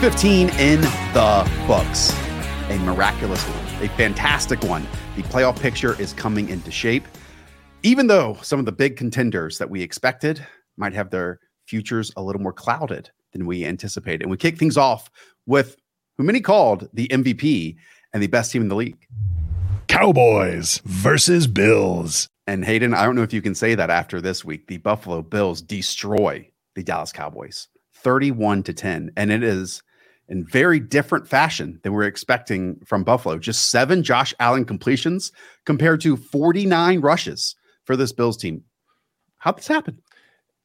15 in the books. A miraculous one, a fantastic one. The playoff picture is coming into shape. Even though some of the big contenders that we expected might have their futures a little more clouded than we anticipated. And we kick things off with who many called the MVP and the best team in the league. Cowboys versus Bills. And Hayden, I don't know if you can say that after this week. The Buffalo Bills destroy the Dallas Cowboys 31 to 10. And it is in very different fashion than we are expecting from Buffalo. Just seven Josh Allen completions compared to 49 rushes for this Bills team. How'd this happen?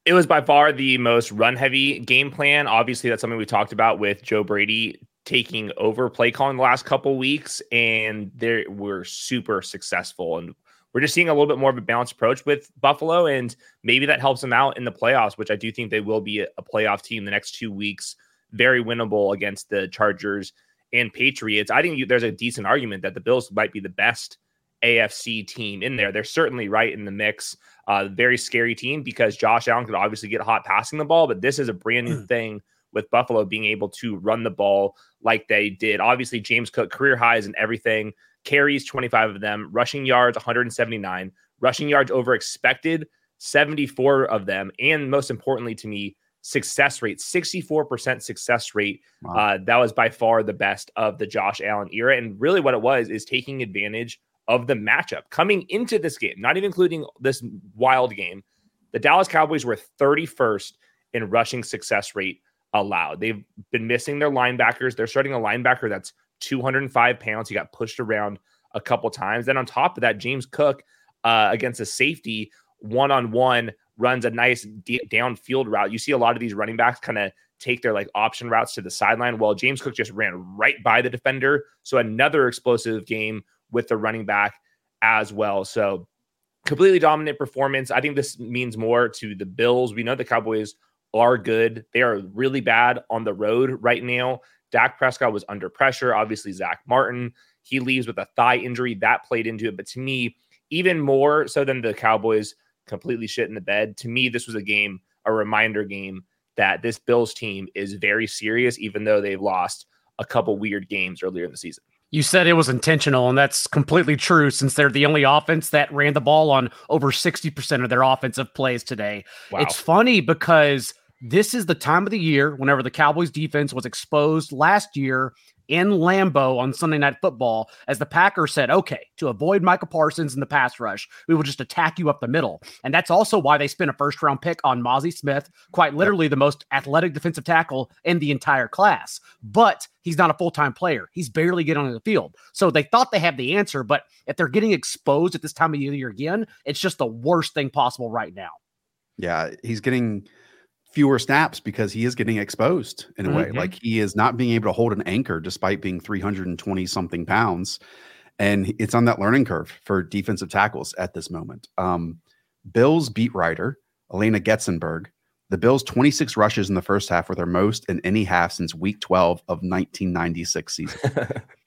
It was by far the most run heavy game plan. Obviously, that's something we talked about with Joe Brady taking over play calling the last couple weeks, and they were super successful. And we're just seeing a little bit more of a balanced approach with Buffalo, and maybe that helps them out in the playoffs, which I do think they will be a playoff team the next two weeks very winnable against the Chargers and Patriots. I think there's a decent argument that the Bills might be the best AFC team in there. They're certainly right in the mix. Uh, very scary team because Josh Allen could obviously get hot passing the ball, but this is a brand new mm. thing with Buffalo being able to run the ball like they did. Obviously, James Cook career highs and everything, carries 25 of them, rushing yards 179, rushing yards over expected 74 of them, and most importantly to me, success rate 64% success rate wow. uh, that was by far the best of the josh allen era. And really what it was is taking advantage of the matchup. Coming into this game not even including this wild game the dallas cowboys were 31st in rushing success rate allowed. They've been missing their linebackers. They're starting a linebacker that's 205 pounds. He got pushed around a couple times. Then on top of that james cook uh, against a safety one-on-one runs a nice d- downfield route. You see a lot of these running backs kind of take their like option routes to the sideline. Well, James Cook just ran right by the defender. So another explosive game with the running back as well. So completely dominant performance. I think this means more to the Bills. We know the Cowboys are good. They are really bad on the road right now. Dak Prescott was under pressure. Obviously, Zach Martin, he leaves with a thigh injury that played into it. But to me, even more so than the Cowboys, completely shit in the bed. To me, this was a game, a reminder game that this Bills team is very serious, even though they've lost a couple weird games earlier in the season. You said it was intentional, and that's completely true since they're the only offense that ran the ball on over 60% of their offensive plays today. Wow. It's funny because this is the time of the year whenever the Cowboys defense was exposed last year in Lambeau on Sunday Night Football as the Packers said, okay, to avoid Micah Parsons in the pass rush, we will just attack you up the middle. And that's also why they spent a first round pick on Mazi Smith, quite literally the most athletic defensive tackle in the entire class. But he's not a full time player. He's barely getting on the field. So they thought they had the answer. But if they're getting exposed at this time of year again, it's just the worst thing possible right now. Yeah, he's getting fewer snaps because he is getting exposed in a mm-hmm. way. Like he is not being able to hold an anchor despite being 320 something pounds. And it's on that learning curve for defensive tackles at this moment. Um, Bills beat writer Alaina Getzenberg. The Bills' 26 rushes in the first half were their most in any half since week 12 of 1996 season. I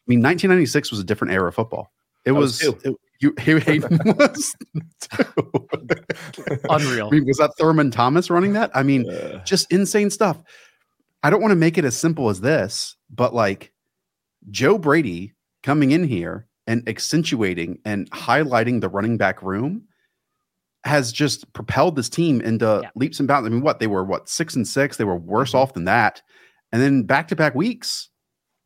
mean, 1996 was a different era of football. It was, was it, you Hayden was unreal. I mean, was that Thurman Thomas running that? I mean, just insane stuff. I don't want to make it as simple as this, but like Joe Brady coming in here and accentuating and highlighting the running back room has just propelled this team into yeah. leaps and bounds. I mean, what they were what six and six, they were worse mm-hmm. off than that, and then back to back weeks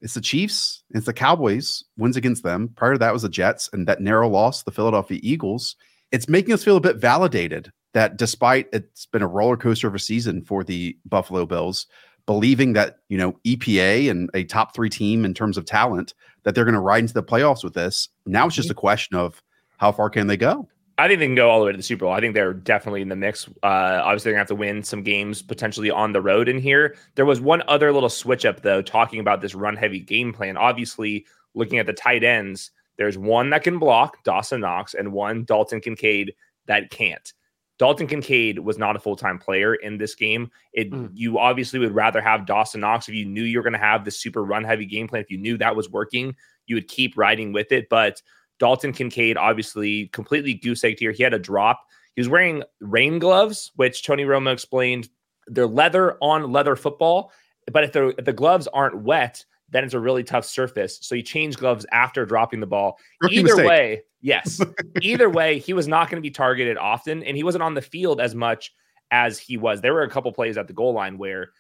it's the Chiefs, it's the Cowboys, wins against them. Prior to that was the Jets, and that narrow loss, the Philadelphia Eagles. It's making us feel a bit validated that despite it's been a roller coaster of a season for the Buffalo Bills, believing that, you know, EPA and a top three team in terms of talent, that they're going to ride into the playoffs with this. Now it's just mm-hmm. a question of how far can they go? I think they can go all the way to the Super Bowl. I think they're definitely in the mix. Uh, obviously, they're gonna have to win some games potentially on the road in here. There was one other little switch up though, talking about this run heavy game plan. Obviously, looking at the tight ends, there's one that can block Dawson Knox and one Dalton Kincaid that can't. Dalton Kincaid was not a full time player in this game. It mm. you obviously would rather have Dawson Knox if you knew you were going to have the super run heavy game plan. If you knew that was working, you would keep riding with it. But Dalton Kincaid, obviously, completely goose egged here. He had a drop. He was wearing rain gloves, which Tony Romo explained they're leather on leather football. But if the if the gloves aren't wet, then it's a really tough surface. So you change gloves after dropping the ball. Rookie Either mistake. way, yes. Either way, he was not going to be targeted often, and he wasn't on the field as much as he was. There were a couple plays at the goal line where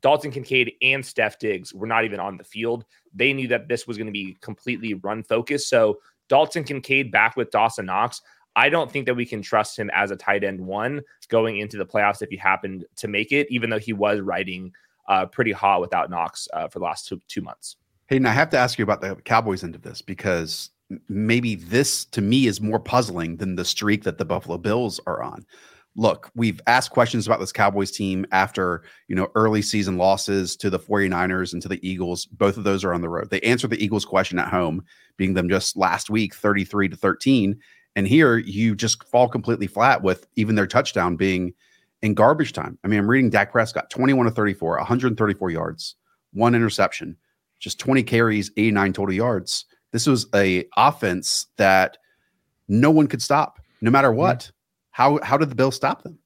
Dalton Kincaid and Steph Diggs were not even on the field. They knew that this was going to be completely run focused. So Dalton Kincaid back with Dawson Knox. I don't think that we can trust him as a tight end one going into the playoffs if he happened to make it, even though he was riding uh, pretty hot without Knox uh, for the last two, two months. Hayden, I have to ask you about the Cowboys end of this because maybe this to me is more puzzling than the streak that the Buffalo Bills are on. Look, we've asked questions about this Cowboys team after, you know, early season losses to the 49ers and to the Eagles. Both of those are on the road. They answered the Eagles question at home, being them just last week 33 to 13. And here you just fall completely flat with even their touchdown being in garbage time. I mean, I'm reading Dak Prescott 21 to 34, 134 yards, one interception, just 20 carries, 89 total yards. This was a offense that no one could stop, no matter mm-hmm. what. How how did the Bills stop them?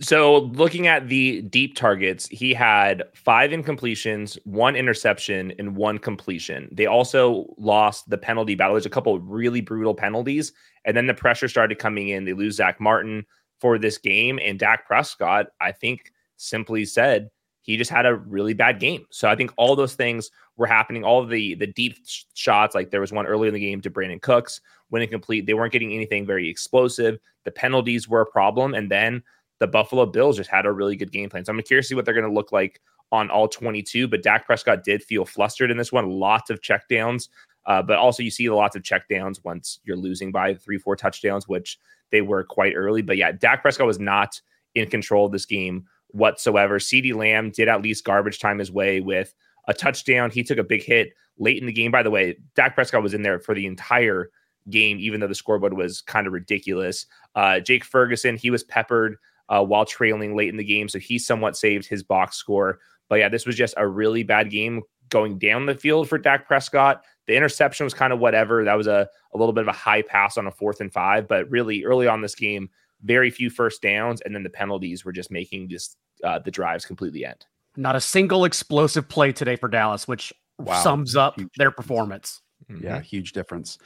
So looking at the deep targets, he had five incompletions, one interception, and one completion. They also lost the penalty battle. There's a couple really brutal penalties, and then the pressure started coming in. They lose Zach Martin for this game, and Dak Prescott, I think, simply said he just had a really bad game. So I think all those things were happening. All the the deep sh- shots, like there was one early in the game to Brandin Cooks, when incomplete, they weren't getting anything very explosive. The penalties were a problem, and then the Buffalo Bills just had a really good game plan. So I'm curious to see what they're going to look like on all 22. But Dak Prescott did feel flustered in this one. Lots of checkdowns, uh, but also you see lots of checkdowns once you're losing by three, four touchdowns, which they were quite early. But yeah, Dak Prescott was not in control of this game whatsoever. CeeDee Lamb did at least garbage time his way with a touchdown. He took a big hit late in the game. By the way, Dak Prescott was in there for the entire game, even though the scoreboard was kind of ridiculous. Uh, Jake Ferguson, he was peppered uh, while trailing late in the game. So he somewhat saved his box score. But yeah, this was just a really bad game going down the field for Dak Prescott. The interception was kind of whatever. That was a, a little bit of a high pass on a fourth and five. But really, early on this game, very few first downs. And then the penalties were just making just uh, the drives completely end. Not a single explosive play today for Dallas, which Wow. sums up Huge their performance. Yeah, huge difference.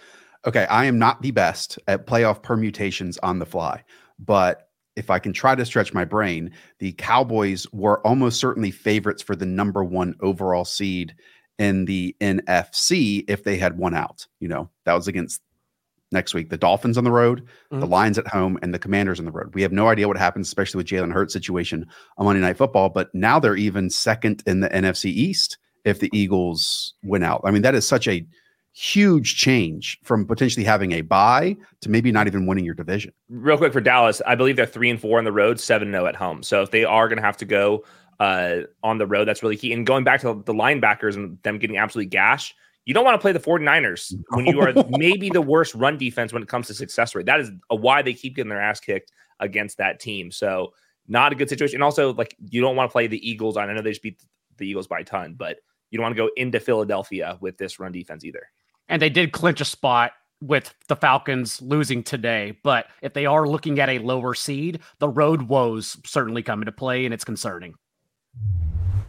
Okay, I am not the best at playoff permutations on the fly, but if I can try to stretch my brain, the Cowboys were almost certainly favorites for the number one overall seed in the NFC if they had won out. You know, that was against next week the Dolphins on the road, the Mhm. Lions at home, and the Commanders on the road. We have no idea what happens, especially with Jalen Hurts' situation on Monday Night Football, but now they're even second in the NFC East if the Eagles win out. I mean, that is such a huge change from potentially having a bye to maybe not even winning your division. real quick for Dallas, I believe they're three and four on the road, seven zero at home. So if they are going to have to go uh, on the road, that's really key. And going back to the linebackers and them getting absolutely gashed, you don't want to play the 49ers when you are maybe the worst run defense when it comes to success rate. That is why they keep getting their ass kicked against that team. So not a good situation. And also, like you don't want to play the Eagles on. I know they just beat the Eagles by a ton, but you don't want to go into Philadelphia with this run defense either. And they did clinch a spot with the Falcons losing today. But if they are looking at a lower seed, the road woes certainly come into play, and it's concerning.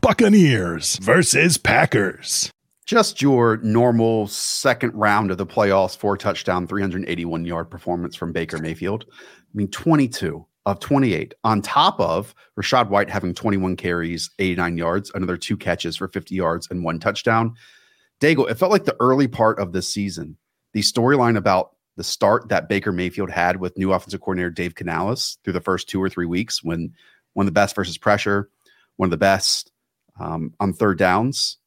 Buccaneers versus Packers. Just your normal second round of the playoffs, four touchdown, 381 yard performance from Baker Mayfield. I mean, 22 of 28, on top of Rachaad White having 21 carries, 89 yards, another two catches for 50 yards and one touchdown. Daigle, it felt like the early part of this season, the storyline about the start that Baker Mayfield had with new offensive coordinator Dave Canales through the first two or three weeks when one of the best versus pressure, one of the best um, on third downs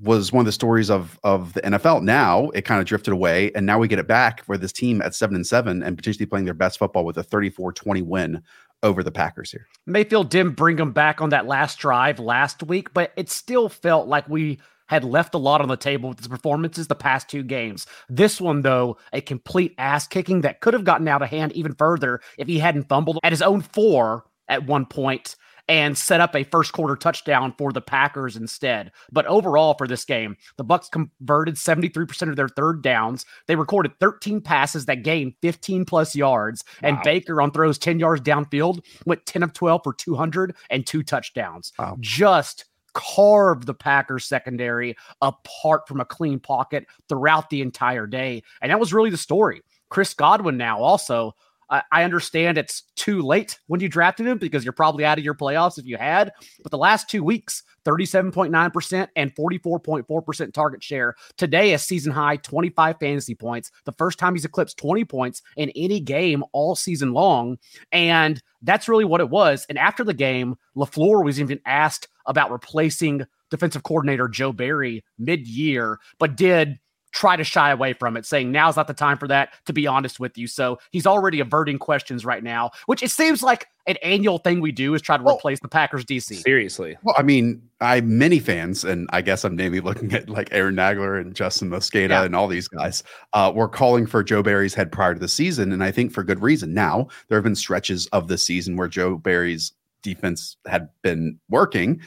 was one of the stories of of the NFL. Now it kind of drifted away, and now we get it back for this team at seven and seven and potentially playing their best football with a 34-20 win over the Packers here. Mayfield didn't bring them back on that last drive last week, but it still felt like we had left a lot on the table with his performances the past two games. This one, though, a complete ass kicking that could have gotten out of hand even further if he hadn't fumbled at his own four at one point and set up a first quarter touchdown for the Packers instead. But overall for this game, the Bucks converted 73% of their third downs. They recorded 13 passes that gained 15 plus yards and Baker on throws 10 yards downfield went 10 of 12 for 200 and two touchdowns. Wow. Just carved the Packers secondary apart from a clean pocket throughout the entire day. And that was really the story. Chris Godwin now also I understand it's too late when you drafted him because you're probably out of your playoffs if you had. But the last two weeks, 37.9% and 44.4% target share. Today, a season high 25 fantasy points. The first time he's eclipsed 20 points in any game all season long. And that's really what it was. And after the game, LaFleur was even asked about replacing defensive coordinator Joe Barry mid year, but did try to shy away from it, saying now's not the time for that, to be honest with you. So he's already averting questions right now, which it seems like an annual thing we do is try to well, replace the Packers DC. Seriously. Well, I mean, I many fans, and I guess I'm maybe looking at like Aaron Nagler and Justis Mosqueda yeah. and all these guys, uh, were calling for Joe Barry's head prior to the season. And I think for good reason. Now, there have been stretches of the season where Joe Barry's defense had been working.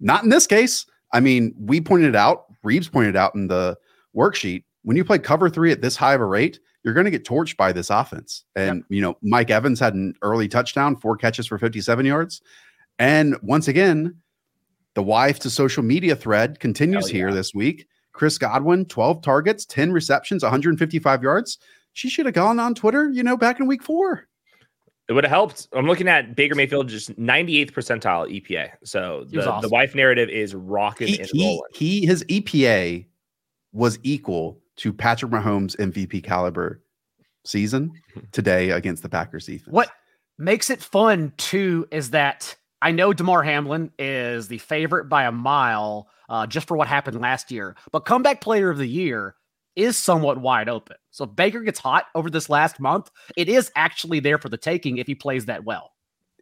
Not in this case. I mean, we pointed out, Reeves pointed out in the worksheet, when you play cover three at this high of a rate, you're going to get torched by this offense. And, yep. you know, Mike Evans had an early touchdown, four catches for 57 yards. And once again, the wife to social media thread continues yeah. here this week. Chris Godwin, 12 targets, 10 receptions, 155 yards. She should have gone on Twitter, you know, back in week four. It would have helped. I'm looking at Baker Mayfield, just 98th percentile EPA. So the, awesome. the wife narrative is rocking he, and rolling. He, he, his EPA was equal to Patrick Mahomes' MVP caliber season today against the Packers defense. What makes it fun too is that I know Damar Hamlin is the favorite by a mile uh, just for what happened last year, but comeback player of the year is somewhat wide open. So if Baker gets hot over this last month, it is actually there for the taking if he plays that well.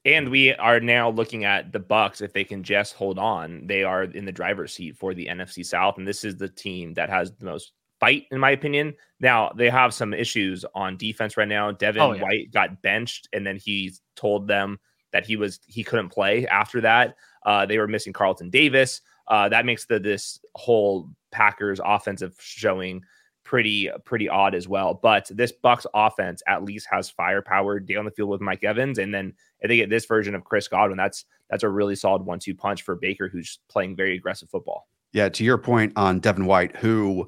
And we are now looking at the Bucks. If they can just hold on, they are in the driver's seat for the NFC South, and this is the team that has the most fight, in my opinion. Now they have some issues on defense right now. Devin oh, yeah. White got benched, and then he told them that he was he couldn't play after that. Uh, they were missing Carlton Davis. Uh, that makes the this whole Packers offensive showing pretty pretty odd as well. But this Bucks offense at least has firepower down the field with Mike Evans, and then I think at this version of Chris Godwin, that's that's a really solid one-two punch for Baker, who's playing very aggressive football. Yeah, to your point on Devin White, who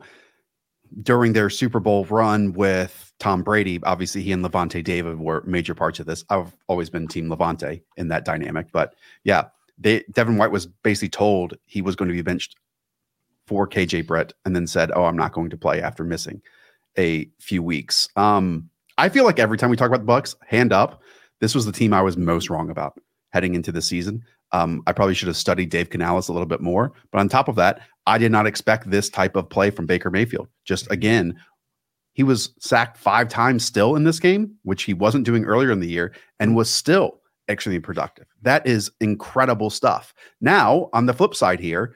during their Super Bowl run with Tom Brady, obviously he and Lavonte David were major parts of this. I've always been Team Lavonte in that dynamic, but yeah, they, Devin White was basically told he was going to be benched for KJ Britt and then said, "Oh, I'm not going to play after missing a few weeks." Um, I feel like every time we talk about the Bucks, hand up, this was the team I was most wrong about heading into the season. Um, I probably should have studied Dave Canales a little bit more, but on top of that, I did not expect this type of play from Baker Mayfield. Just again, he was sacked five times still in this game, which he wasn't doing earlier in the year, and was still extremely productive. That is incredible stuff. Now, on the flip side here,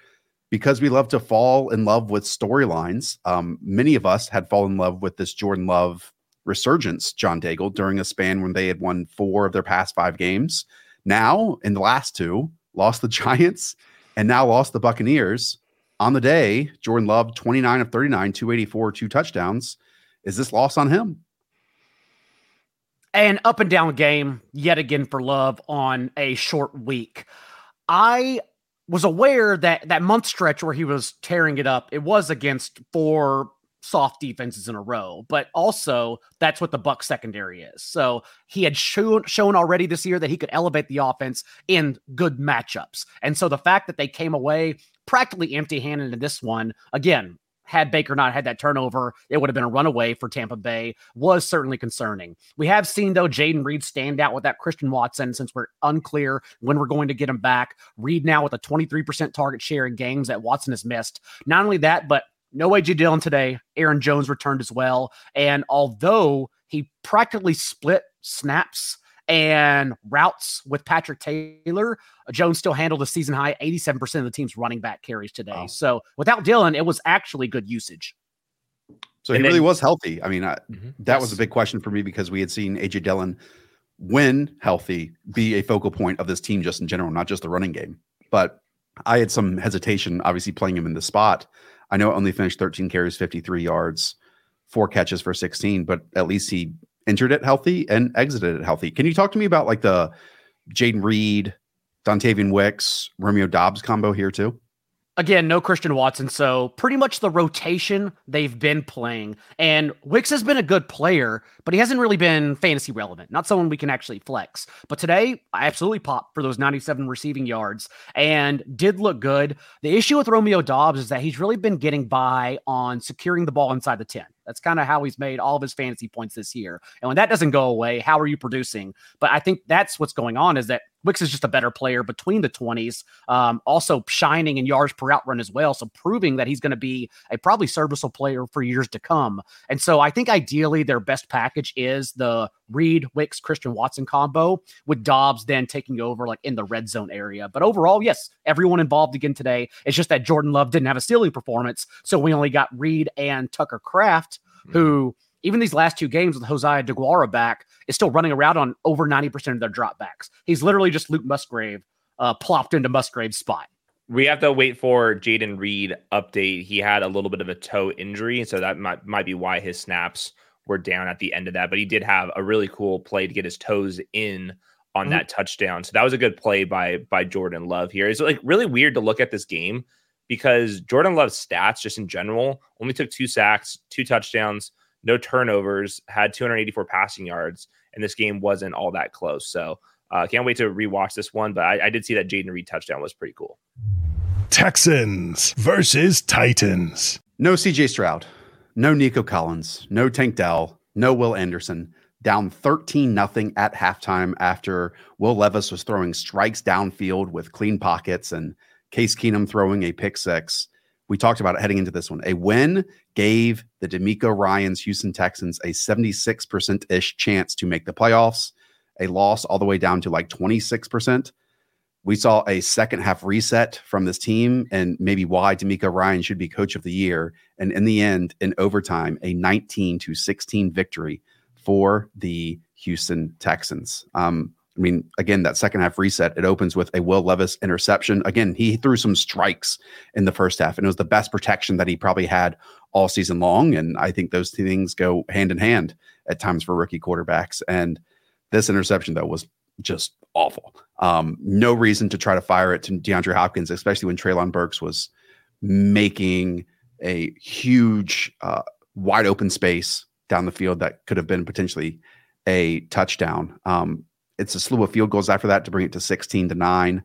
because we love to fall in love with storylines. Um, many of us had fallen in love with this Jordan Love resurgence, John Daigle, during a span when they had won four of their past five games. Now, in the last two, lost the Giants and now lost the Buccaneers. On the day, Jordan Love, 29 of 39, 284, two touchdowns. Is this loss on him? An up and down game yet again for Love on a short week. I was aware that that month stretch where he was tearing it up, it was against four soft defenses in a row, but also that's what the Buck secondary is. So he had shown shown already this year that he could elevate the offense in good matchups. And so the fact that they came away practically empty-handed in this one, again, had Baker not had that turnover, it would have been a runaway for Tampa Bay, was certainly concerning. We have seen, though, Jayden Reed stand out with that Christian Watson since we're unclear when we're going to get him back. Reed now with a 23% target share in games that Watson has missed. Not only that, but no AJ Dillon today. Aaron Jones returned as well. And although he practically split snaps and routes with Patrick Taylor. Jones still handled a season high 87% of the team's running back carries today. Wow. So without Dillon, it was actually good usage. So and he then, really was healthy. I mean, I, mm-hmm. that yes. was a big question for me because we had seen AJ Dillon, when healthy, be a focal point of this team just in general, not just the running game. But I had some hesitation, obviously, playing him in the spot. I know it only finished 13 carries, 53 yards, four catches for 16, but at least he entered it healthy and exited it healthy. Can you talk to me about like the Jayden Reed Dontayvion Wicks, Romeo Doubs combo here too. Again, no Christian Watson. So pretty much the rotation they've been playing. And Wicks has been a good player, but he hasn't really been fantasy relevant. Not someone we can actually flex. But today, I absolutely popped for those 97 receiving yards and did look good. The issue with Romeo Doubs is that he's really been getting by on securing the ball inside the 10. That's kind of how he's made all of his fantasy points this year. And when that doesn't go away, how are you producing? But I think that's what's going on is that Wicks is just a better player between the 20s, um, also shining in yards per out run as well. So proving that he's going to be a probably serviceable player for years to come. And so I think ideally their best package is the Reed, Wicks, Christian Watson combo with Doubs then taking over like in the red zone area. But overall, yes, everyone involved again today. It's just that Jordan Love didn't have a ceiling performance. So we only got Reed and Tucker Kraft, mm-hmm. who even these last two games with Josiah DeGuara back is still running around on over 90% of their dropbacks. He's literally just Luke Musgrave uh, plopped into Musgrave's spot. We have to wait for Jayden Reed update. He had a little bit of a toe injury, so that might might be why his snaps – were down at the end of that, but he did have a really cool play to get his toes in on mm-hmm. that touchdown. So that was a good play by by Jordan Love here. It's like really weird to look at this game because Jordan Love's stats just in general only took two sacks, two touchdowns, no turnovers, had 284 passing yards, and this game wasn't all that close. So uh, can't wait to rewatch this one. But I, I did see that Jayden Reed touchdown was pretty cool. Texans versus Titans. No CJ Stroud. No Nico Collins, no Tank Dell, no Will Anderson. Down 13 nothing at halftime after Will Levis was throwing strikes downfield with clean pockets and Case Keenum throwing a pick six. We talked about it heading into this one. A win gave the DeMeco Ryans Houston Texans a 76% ish chance to make the playoffs. A loss all the way down to like 26% we saw a second half reset from this team and maybe why DeMeco Ryan should be coach of the year. And in the end, in overtime, a 19 to 16 victory for the Houston Texans. Um, I mean, again, that second half reset, it opens with a Will Levis interception. Again, he threw some strikes in the first half, and it was the best protection that he probably had all season long. And I think those two things go hand in hand at times for rookie quarterbacks. And this interception, though, was just awful. Um, no reason to try to fire it to DeAndre Hopkins, especially when Treylon Burks was making a huge, uh, wide open space down the field that could have been potentially a touchdown. Um, it's a slew of field goals after that to bring it to 16 to 9.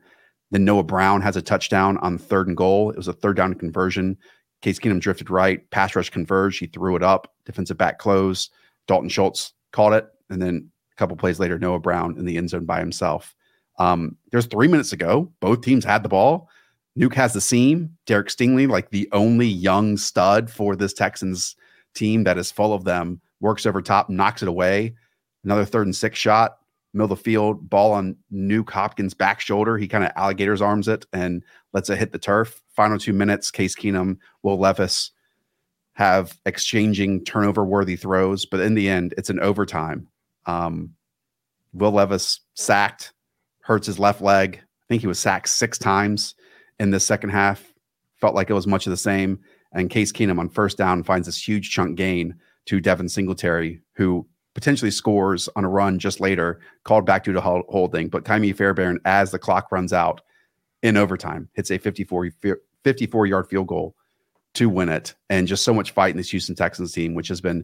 Then Noah Brown has a touchdown on third and goal. It was a third down conversion. Case Keenum drifted right, pass rush converged. He threw it up, defensive back close. Dalton Schultz caught it, and then a couple plays later, Noah Brown in the end zone by himself. Um, there's three minutes ago, both teams had the ball. Nuke has the seam. Derek Stingley, like the only young stud for this Texans team that is full of them, works over top, knocks it away. Another third and six shot, middle of the field, ball on Nuke Hopkins' back shoulder. He kind of alligators arms it and lets it hit the turf. Final two minutes, Case Keenum, Will Levis have exchanging turnover worthy throws, but in the end, it's an overtime. Um, Will Levis sacked, hurts his left leg. I think he was sacked six times in the second half. Felt like it was much of the same. And Case Keenum on first down finds this huge chunk gain to Devin Singletary, who potentially scores on a run just later, called back due to holding. But Ka'imi Fairbairn, as the clock runs out in overtime, hits a 54, 54 yard field goal to win it. And just so much fight in this Houston Texans team, which has been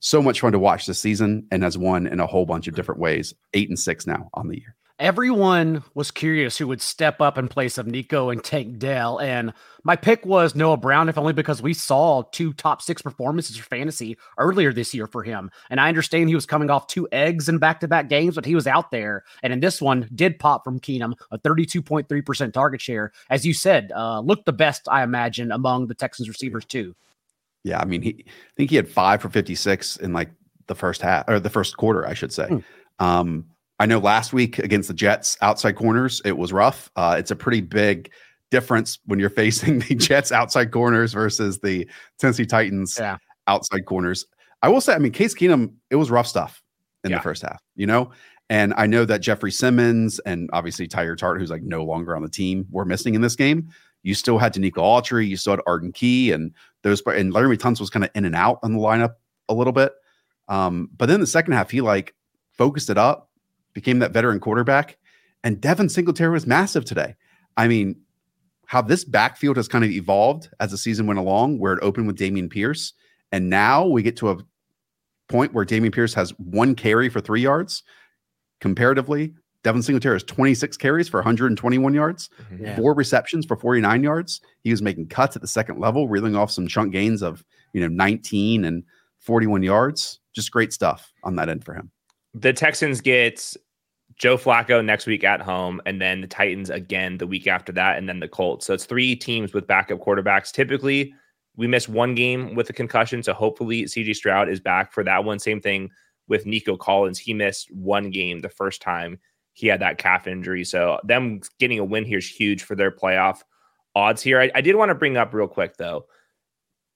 so much fun to watch this season and has won in a whole bunch of different ways. Eight and six now on the year. Everyone was curious who would step up in place of Nico and Tank Dell. And my pick was Noah Brown, if only because we saw two top six performances for fantasy earlier this year for him. And I understand he was coming off two eggs in back to back games, but he was out there. And in this one, did pop from Keenum, a 32.3% target share. As you said, uh, looked the best, I imagine, among the Texans receivers, too. Yeah, I mean, he I think he had five for 56 in like the first half or the first quarter, I should say. Mm. Um, I know last week against the Jets outside corners, it was rough. Uh, it's a pretty big difference when you're facing the Jets outside corners versus the Tennessee Titans yeah. outside corners. I will say, I mean, Case Keenum, it was rough stuff in yeah. the first half, you know? And I know that Jeffrey Simmons and obviously Tyler Tart, who's like no longer on the team, were missing in this game. You still had Denico Autry, you still had Arden Key, and those and Laremy Tunsil was kind of in and out on the lineup a little bit. Um, but then the second half, he like focused it up, became that veteran quarterback, And Devin Singletary was massive today. I mean, how this backfield has kind of evolved as the season went along, where it opened with Dameon Pierce. And now we get to a point where Dameon Pierce has one carry for three yards. Comparatively, Devin Singletary has 26 carries for 121 yards, mm-hmm. yeah. four receptions for 49 yards. He was making cuts at the second level, reeling off some chunk gains of you know 19 and 41 yards. Just great stuff on that end for him. The Texans get Joe Flacco next week at home, and then the Titans again the week after that, and then the Colts. So it's three teams with backup quarterbacks. Typically, we miss one game with a concussion, so hopefully CJ Stroud is back for that one. Same thing with Nico Collins. He missed one game the first time he had that calf injury. So them getting a win here is huge for their playoff odds here. I, I did want to bring up real quick though.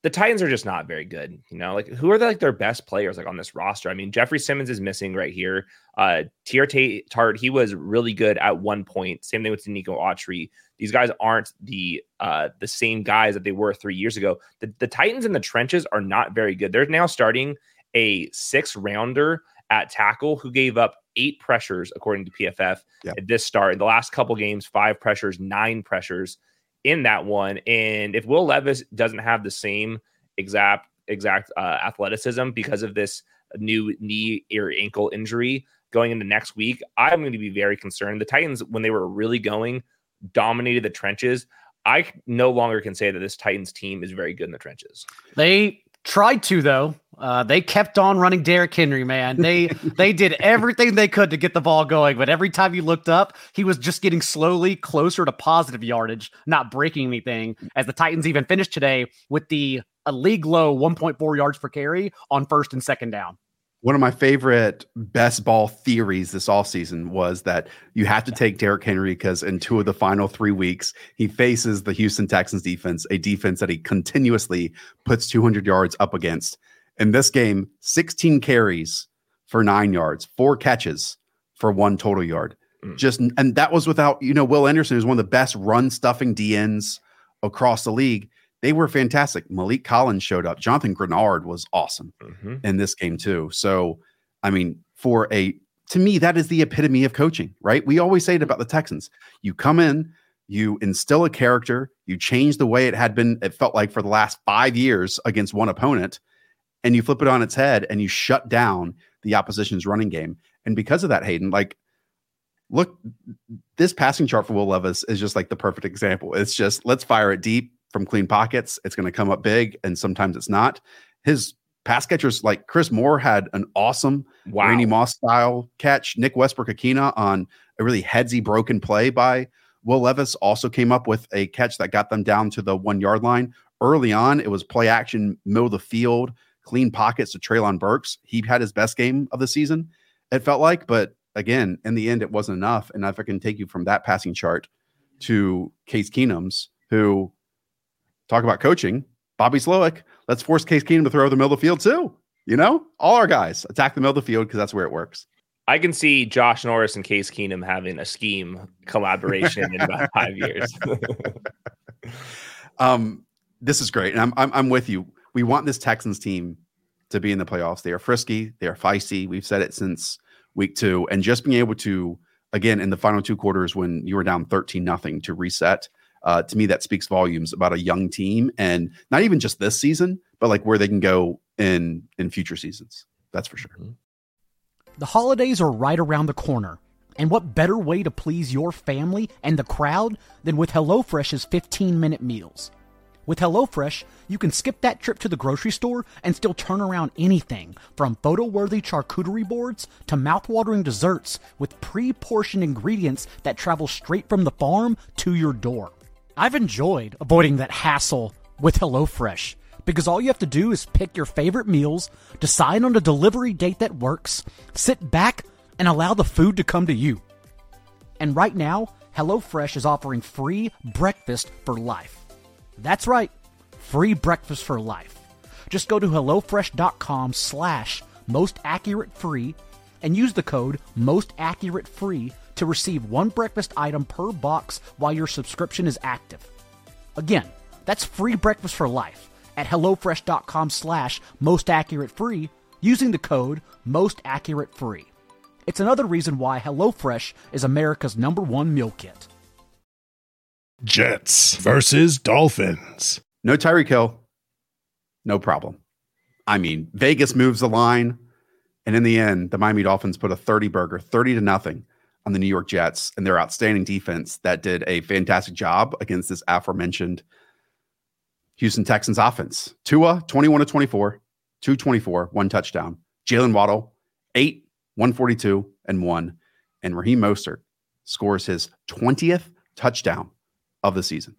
The Titans are just not very good. You know, like who are the, like their best players like on this roster? I mean, Jeffrey Simmons is missing right here. Uh Teair Tart, he was really good at one point. Same thing with Nico Autry. These guys aren't the uh the same guys that they were three years ago. The, the Titans in the trenches are not very good. They're now starting a six rounder at tackle who gave up eight pressures according to PFF yep. at this start. In the last couple games, five pressures, nine pressures in that one. And if Will Levis doesn't have the same exact exact uh, athleticism because of this new knee or ankle injury going into next week, I'm going to be very concerned. The Titans, when they were really going, dominated the trenches. I no longer can say that this Titans team is very good in the trenches. They tried to though. Uh, they kept on running Derrick Henry, man. They they did everything they could to get the ball going, but every time you looked up, he was just getting slowly closer to positive yardage, not breaking anything. As the Titans even finished today with the a league low 1.4 yards per carry on first and second down one of my favorite best ball theories this offseason was that you have to take Derrick Henry because in two of the final three weeks, he faces the Houston Texans defense, a defense that he continuously puts 200 yards up against. In this game, 16 carries for nine yards, four catches for one total yard. Mm. Just and that was without, you know, Will Anderson, who's one of the best run stuffing DNs across the league they were fantastic. Maliek Collins showed up. Jonathan Greenard was awesome mm-hmm. in this game too. So, I mean, for a to me, that is the epitome of coaching, right? We always say it about the Texans. You come in, you instill a character, you change the way it had been, it felt like for the last five years against one opponent, and you flip it on its head and you shut down the opposition's running game. And because of that, Hayden, like, look, this passing chart for Will Levis is just like the perfect example. It's just let's fire it deep, from clean pockets. It's going to come up big, and sometimes it's not. His pass catchers, like Chris Moore, had an awesome wow. Randy Moss style catch. Nick Westbrook-Ikhine on a really headsy broken play by Will Levis also came up with a catch that got them down to the one yard line. Early on, it was play action, middle of the field, clean pockets to Treylon Burks. He had his best game of the season, it felt like. But again, in the end, it wasn't enough. And if I can take you from that passing chart to Case Keenum's, who talk about coaching. Bobby Slowik. let's force Case Keenum to throw the middle of the field too. You know, all our guys attack the middle of the field because that's where it works. I can see Josh Norris and Case Keenum having a scheme collaboration in about five years. um, this is great, and I'm, I'm I'm with you. We want this Texans team to be in the playoffs. They are frisky, they are feisty. We've said it since week two, and just being able to again in the final two quarters when you were down thirteen nothing to reset uh, to me that speaks volumes about a young team and not even just this season, but like where they can go in in future seasons. That's for sure. Mm-hmm. The holidays are right around the corner. And what better way to please your family and the crowd than with HelloFresh's 15 minute meals? With HelloFresh, you can skip that trip to the grocery store and still turn around anything from photo worthy charcuterie boards to mouthwatering desserts with pre portioned ingredients that travel straight from the farm to your door. I've enjoyed avoiding that hassle with HelloFresh because all you have to do is pick your favorite meals, decide on a delivery date that works, sit back, and allow the food to come to you. And right now, HelloFresh is offering free breakfast for life. That's right, free breakfast for life. Just go to HelloFresh.com slash most accurate free and use the code most accurate free to receive one breakfast item per box while your subscription is active. Again, that's free breakfast for life at HelloFresh.com slash most accurate free using the code most accurate free. It's another reason why HelloFresh is America's number one meal kit. Jets versus Dolphins. No Tyreek Hill. No problem. I mean, Vegas moves the line. And in the end, the Miami Dolphins put a 30 burger, 30 to nothing on the New York Jets and their outstanding defense that did a fantastic job against this aforementioned Houston Texans offense. Tua, 21 to 24, 224, one touchdown. Jaylen Waddle, eight, 142, and one. And Raheem Mostert scores his 20th touchdown of the season.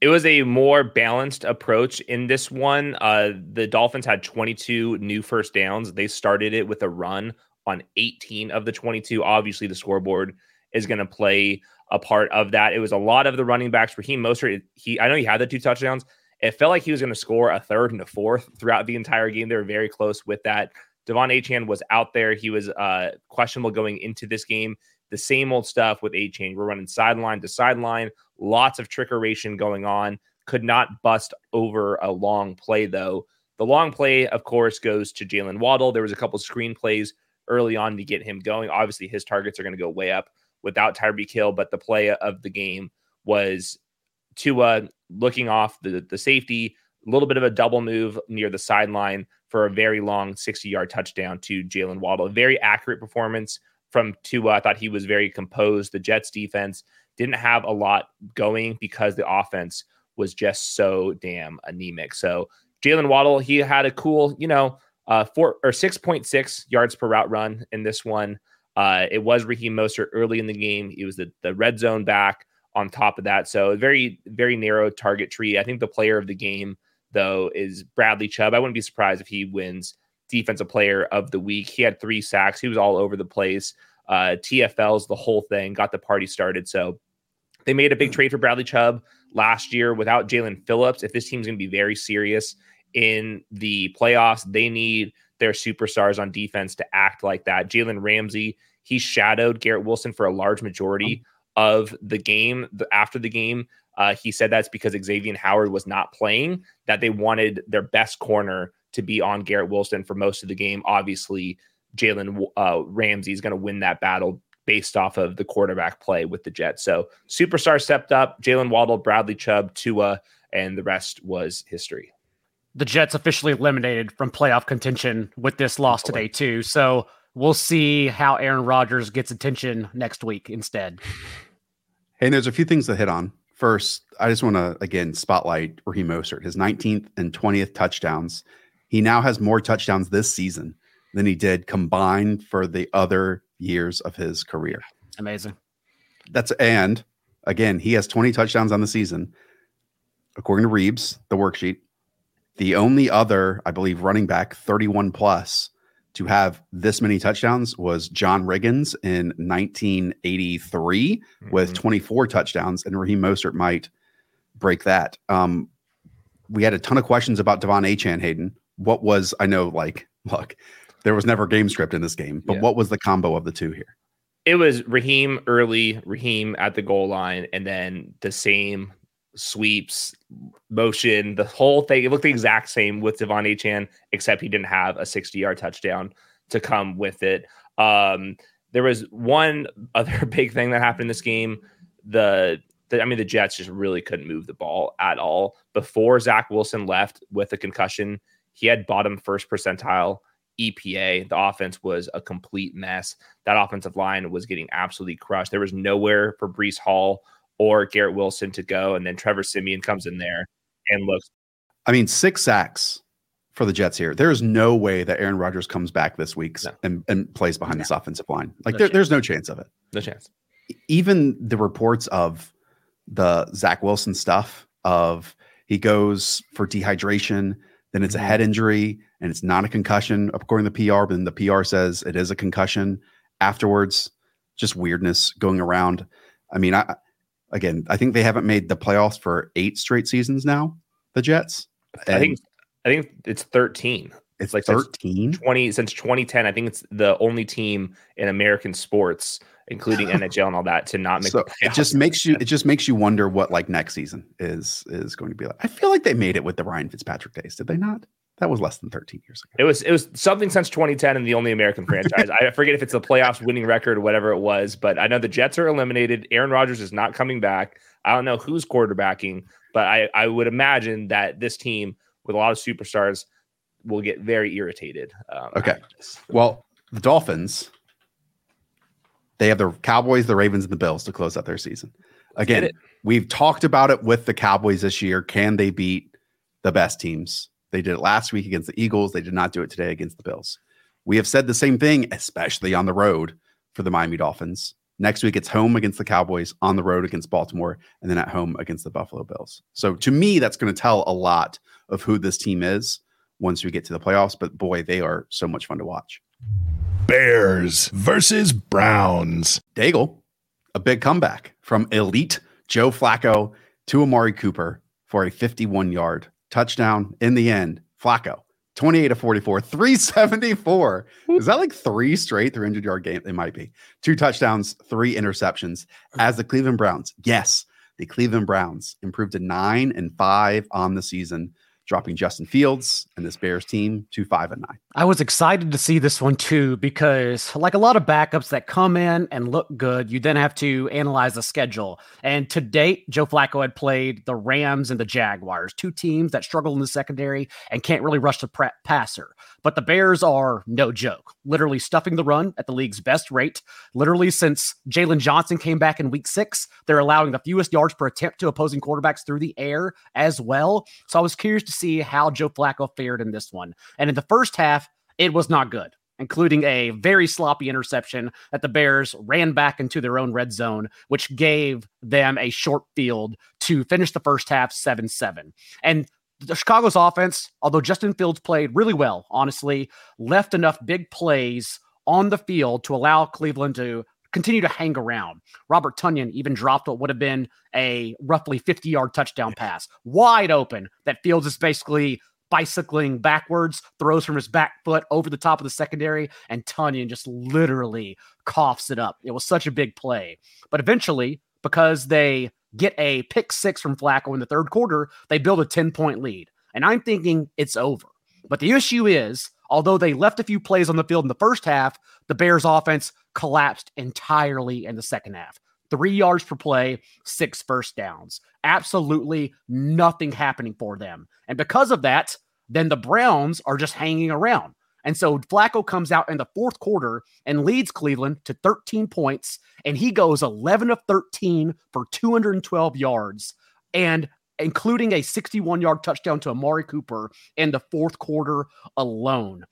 It was a more balanced approach in this one. Uh, the Dolphins had 22 new first downs. They started it with a run on 18 of the 22. Obviously, the scoreboard is going to play a part of that. It was a lot of the running backs. Raheem Mostert, he I know he had the two touchdowns. It felt like he was going to score a third and a fourth throughout the entire game. They were very close with that. De'Von Achane was out there. He was uh, questionable going into this game. The same old stuff with Achane. We're running sideline to sideline. Lots of trickeration going on. Could not bust over a long play though. The long play, of course, goes to Jaylen Waddle. There was a couple screen plays early on to get him going. Obviously, his targets are going to go way up without Tyreek Hill, but the play of the game was Tua looking off the, the safety, a little bit of a double move near the sideline for a very long 60 yard touchdown to Jaylen Waddle. A very accurate performance from Tua. I thought he was very composed. The Jets defense didn't have a lot going because the offense was just so damn anemic. So Jaylen Waddle, he had a cool, you know, uh, four or 6.6 yards per route run in this one. Uh, it was Raheem Mostert early in the game. He was the, the red zone back on top of that. So very, very narrow target tree. I think the player of the game, though, is Bradley Chubb. I wouldn't be surprised if he wins defensive player of the week. He had three sacks. He was all over the place. Uh, TFL's the whole thing, got the party started. So they made a big trade for Bradley Chubb last year without Jaelan Phillips. If this team's going to be very serious in the playoffs. They need their superstars on defense to act like that. Jalen Ramsey, he shadowed Garrett Wilson for a large majority of the game. After the game, uh, he said that's because Xavier Howard was not playing, that they wanted their best corner to be on Garrett Wilson for most of the game. Obviously, Jalen uh, Ramsey is going to win that battle based off of the quarterback play with the Jets. So superstar stepped up, Jaylen Waddle, Bradley Chubb, Tua, and the rest was history the Jets officially eliminated from playoff contention with this loss today too. So we'll see how Aaron Rodgers gets attention next week instead. Hey, there's a few things to hit on. First, I just want to again spotlight Raheem Mostert, his 19th and 20th touchdowns. He now has more touchdowns this season than he did combined for the other years of his career. Amazing. That's and again, he has 20 touchdowns on the season. According to Reeves, the worksheet, the only other, I believe, running back 31 plus to have this many touchdowns was John Riggins in 1983 mm-hmm. with 24 touchdowns, and Raheem Mostert might break that. Um, we had a ton of questions about De'Von Achane Hayden. What was I know like look, there was never game script in this game, but yeah. what was the combo of the two here? It was Raheem early, Raheem at the goal line, and then the same sweeps, motion, the whole thing. It looked the exact same with De'Von Achane, except he didn't have a 60 yard touchdown to come with it. Um, there was one other big thing that happened in this game. The, the, I mean, the Jets just really couldn't move the ball at all. Before Zach Wilson left with a concussion, he had bottom first percentile EPA. The offense was a complete mess. That offensive line was getting absolutely crushed. There was nowhere for Breece Hall or Garrett Wilson to go, and then Trevor Siemian comes in there and looks. I mean, six sacks for the Jets here. There is no way that Aaron Rodgers comes back this week no. and, and plays behind no. this offensive line. Like no there, there's no chance of it. No chance. Even the reports of the Zach Wilson stuff of he goes for dehydration, then it's mm-hmm. a head injury and it's not a concussion according to the PR, but then the PR says it is a concussion afterwards. Just weirdness going around. I mean, I again, I think they haven't made the playoffs for eight straight seasons now. The Jets. And I think I think it's thirteen. It's like 13 20 since 2010 i think it's the only team in american sports including nhl and all that to not make so it just makes you it just makes you wonder what like next season is is going to be like i feel like they made it with the ryan fitzpatrick days did they not That was less than 13 years ago. It was it was something since 2010 and the only American franchise. I forget if it's the playoffs winning record or whatever it was, but I know the Jets are eliminated. Aaron Rodgers is not coming back. I don't know who's quarterbacking, but I, I would imagine that this team with a lot of superstars will get very irritated. Um, okay. Well, the Dolphins, they have the Cowboys, the Ravens, and the Bills to close out their season. Again, we've talked about it with the Cowboys this year. Can they beat the best teams? They did it last week against the Eagles. They did not do it today against the Bills. We have said the same thing, especially on the road for the Miami Dolphins. Next week, it's home against the Cowboys, on the road against Baltimore, and then at home against the Buffalo Bills. So to me, that's going to tell a lot of who this team is once we get to the playoffs. But boy, they are so much fun to watch. Bears versus Browns. Daigle, a big comeback from elite Joe Flacco to Amari Cooper for a 51 yard touchdown in the end. Flacco, 28 to 44, 374. Is that like three straight 300 yard game? It might be. Two touchdowns, three interceptions as the Cleveland Browns. Yes, the Cleveland Browns improved to nine and five on the season dropping Justin Fields and this Bears team to five and nine. I was excited to see this one too because, like a lot of backups that come in and look good, you then have to analyze the schedule. And to date, Joe Flacco had played the Rams and the Jaguars, two teams that struggle in the secondary and can't really rush the pre- passer. But the Bears are no joke, literally stuffing the run at the league's best rate. Literally, since Jaylon Johnson came back in week six, they're allowing the fewest yards per attempt to opposing quarterbacks through the air as well. So I was curious to see how Joe Flacco fared in this one. And in the first half, it was not good including a very sloppy interception that the Bears ran back into their own red zone, which gave them a short field to finish the first half 7 7. And the Chicago's offense, although Justin Fields played really well, honestly, left enough big plays on the field to allow Cleveland to continue to hang around. Robert Tonyan even dropped what would have been a roughly 50 yard touchdown pass, wide open, that Fields is basically bicycling backwards, throws from his back foot over the top of the secondary, and Tonyan just literally coughs it up. It was such a big play. But eventually, because they get a pick six from Flacco in the third quarter, they build a 10 point lead. And I'm thinking it's over. But the issue is, although they left a few plays on the field in the first half, the Bears offense collapsed entirely in the second half. Three yards per play, six first downs. Absolutely nothing happening for them. And because of that, then the Browns are just hanging around. And so Flacco comes out in the fourth quarter and leads Cleveland to 13 points, and he goes 11 of 13 for 212 yards, and including a 61 yard touchdown to Amari Cooper in the fourth quarter alone.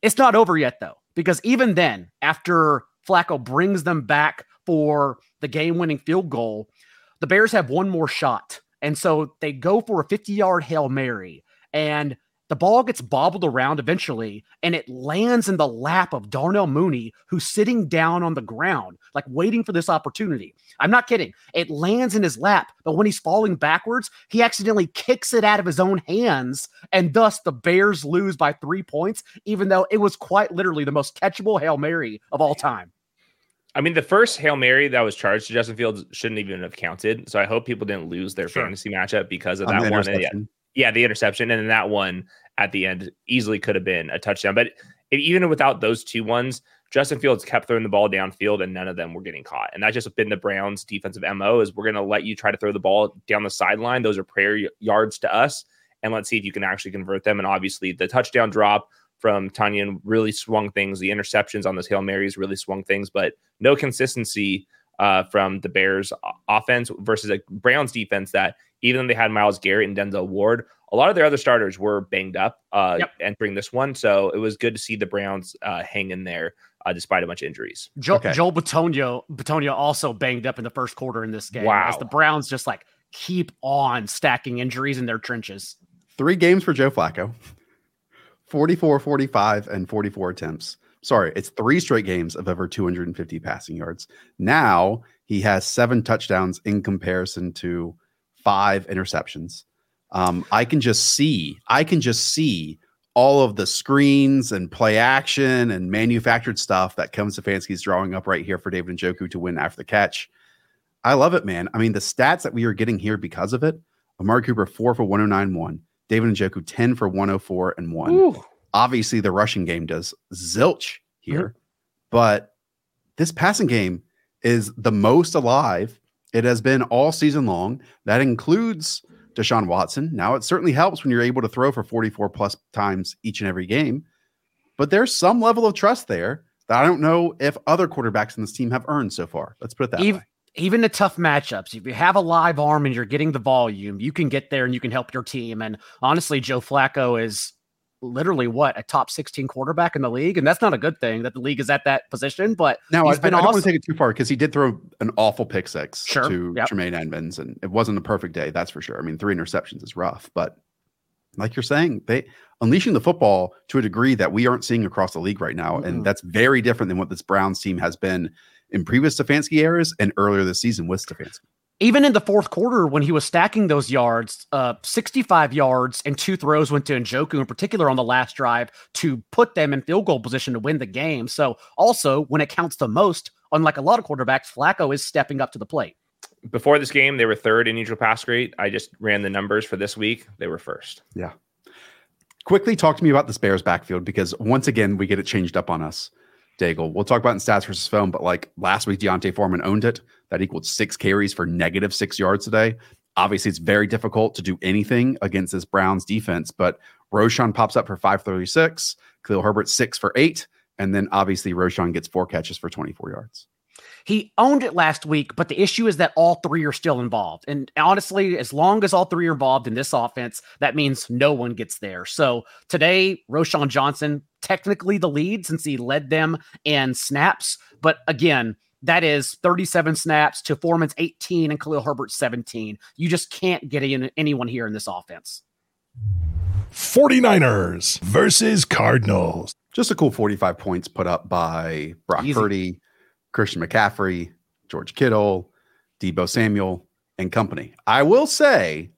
It's not over yet, though, because even then, after Flacco brings them back for the game winning field goal, the Bears have one more shot. And so they go for a 50 yard Hail Mary. And the ball gets bobbled around eventually, and it lands in the lap of Darnell Mooney, who's sitting down on the ground, like waiting for this opportunity. I'm not kidding. It lands in his lap, but when he's falling backwards, he accidentally kicks it out of his own hands, and thus the Bears lose by three points, even though it was quite literally the most catchable Hail Mary of all time. I mean, the first Hail Mary that was charged to Justin Fields shouldn't even have counted. So I hope people didn't lose their sure. fantasy matchup because of that one yeah, the interception, and then that one at the end easily could have been a touchdown. But if, even without those two ones, Justin Fields kept throwing the ball downfield, and none of them were getting caught. And that's just been the Browns' defensive mo: is we're going to let you try to throw the ball down the sideline. Those are prayer yards to us, and let's see if you can actually convert them. And obviously, the touchdown drop from Tonyan really swung things. The interceptions on those hail marys really swung things, but no consistency uh, from the Bears offense versus a Browns defense that even though they had Myles Garrett and Denzel Ward, a lot of their other starters were banged up uh, yep. entering this one. So it was good to see the Browns uh, hang in there uh, despite a bunch of injuries. Jo- okay. Joel Bitonio, Bitonio also banged up in the first quarter in this game. Wow. As the Browns just like keep on stacking injuries in their trenches. Three games for Joe Flacco 44, 45, and 44 attempts. Sorry, it's three straight games of over 250 passing yards. Now he has seven touchdowns in comparison to five interceptions. Um, I can just see, I can just see all of the screens and play action and manufactured stuff that Kevin Stefanski's drawing up right here for David Njoku to win after the catch. I love it, man. I mean, the stats that we are getting here because of it Amari Cooper, four for 109 1, David Njoku 10 for 104 and 1. Ooh. Obviously, the rushing game does zilch here, mm-hmm. but this passing game is the most alive it has been all season long. That includes Deshaun Watson. Now, it certainly helps when you're able to throw for 44 plus times each and every game, but there's some level of trust there that I don't know if other quarterbacks in this team have earned so far. Let's put it that even, way. Even the tough matchups, if you have a live arm and you're getting the volume, you can get there and you can help your team. And honestly, Joe Flacco is literally what a top 16 quarterback in the league and that's not a good thing that the league is at that position but now I, I, don't want to take it too far because he did throw an awful pick six sure. to yep. Tremaine Edmunds and it wasn't a perfect day that's for sure I mean three interceptions is rough but like you're saying they unleashing the football to a degree that we aren't seeing across the league right now mm-hmm. and that's very different than what this Browns team has been in previous Stefanski eras and earlier this season with Stefanski even in the fourth quarter when he was stacking those yards, uh, 65 yards and two throws went to Njoku in particular on the last drive to put them in field goal position to win the game. So also when it counts the most, unlike a lot of quarterbacks, Flacco is stepping up to the plate. Before this game, they were third in neutral pass rate. I just ran the numbers for this week. They were first. Yeah. Quickly talk to me about the Bears backfield because once again, we get it changed up on us. Daigle. We'll talk about in stats versus film, but like last week, D'Onta Foreman owned it. That equaled six carries for negative six yards today. Obviously, it's very difficult to do anything against this Browns defense, but Roschon pops up for 536, Khalil Herbert six for eight, and then obviously Roschon gets four catches for 24 yards. He owned it last week, but the issue is that all three are still involved. And honestly, as long as all three are involved in this offense, that means no one gets there. So today, Roschon Johnson, technically the lead since he led them in snaps. But again, that is 37 snaps to Foreman's 18 and Khalil Herbert 17. You just can't get in anyone here in this offense. 49ers versus Cardinals. Just a cool 45 points put up by Brock Easy. Purdy, Christian McCaffrey, George Kittle, Deebo Samuel, and company. I will say,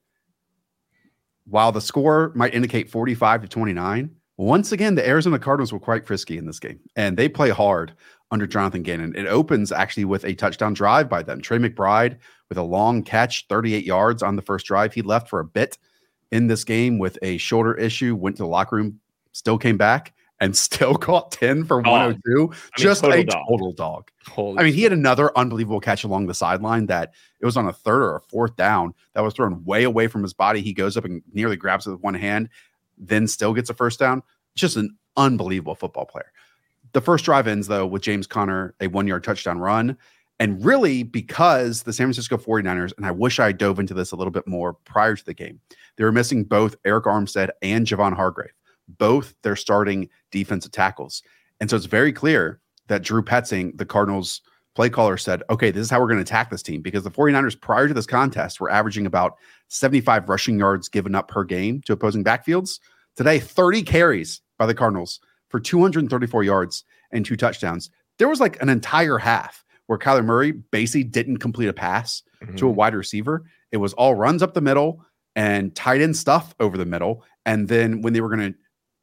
while the score might indicate 45 to 29, once again, the Arizona Cardinals were quite frisky in this game, and they play hard under Jonathan Gannon. It opens actually with a touchdown drive by them. Trey McBride with a long catch, 38 yards on the first drive. He left for a bit in this game with a shoulder issue, went to the locker room, still came back, and still caught 10 for 102. I mean, oh Just total a dog. total dog. Holy I mean, he had another unbelievable catch along the sideline that it was on a third or a fourth down that was thrown way away from his body. He goes up and nearly grabs it with one hand, then still gets a first down. Just an unbelievable football player. The first drive ends, though, with James Conner, a one yard touchdown run. And really, because the San Francisco 49ers, and I wish I dove into this a little bit more prior to the game, they were missing both Arik Armstead and Javon Hargrave both their starting defensive tackles. And so it's very clear that Drew Petzing, the Cardinals play caller, said, okay, this is how we're going to attack this team because the 49ers prior to this contest were averaging about 75 rushing yards given up per game to opposing backfields. Today, 30 carries by the Cardinals for 234 yards and two touchdowns. There was like an entire half where Kyler Murray basically didn't complete a pass mm-hmm. to a wide receiver. It was all runs up the middle and tight end stuff over the middle. And then when they were going to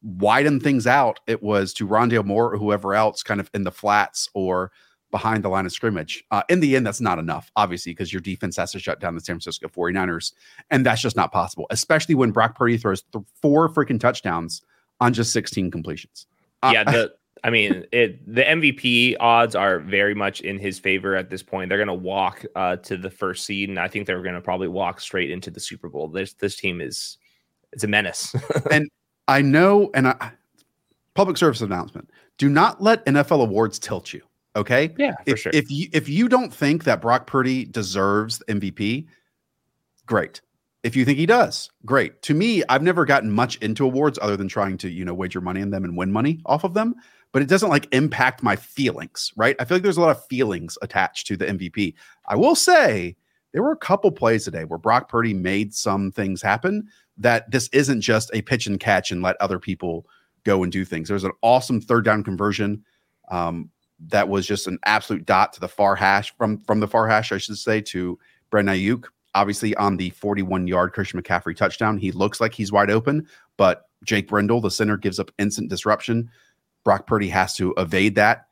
widen things out, it was to Rondale Moore or whoever else kind of in the flats or behind the line of scrimmage. Uh, in the end, that's not enough, obviously, because your defense has to shut down the San Francisco 49ers. And that's just not possible, especially when Brock Purdy throws th- four freaking touchdowns on just 16 completions. Uh, yeah, the, I mean, it the MVP odds are very much in his favor at this point. They're going to walk uh, to the first seed, and I think they're going to probably walk straight into the Super Bowl. This this team is it's a menace. and I know, and I, public service announcement: do not let NFL awards tilt you. Okay. Yeah, for if, sure. If you if you don't think that Brock Purdy deserves MVP, great. If you think he does, great. To me, I've never gotten much into awards other than trying to, you know, wager money on them and win money off of them. But it doesn't like impact my feelings, right? I feel like there's a lot of feelings attached to the MVP. I will say there were a couple plays today where Brock Purdy made some things happen that this isn't just a pitch and catch and let other people go and do things. There's an awesome third down conversion um, that was just an absolute dot to the far hash from from the far hash, I should say, to Brandon Aiyuk. Obviously, on the 41 yard Christian McCaffrey touchdown, he looks like he's wide open, but Jake Brendel, the center, gives up instant disruption. Brock Purdy has to evade that.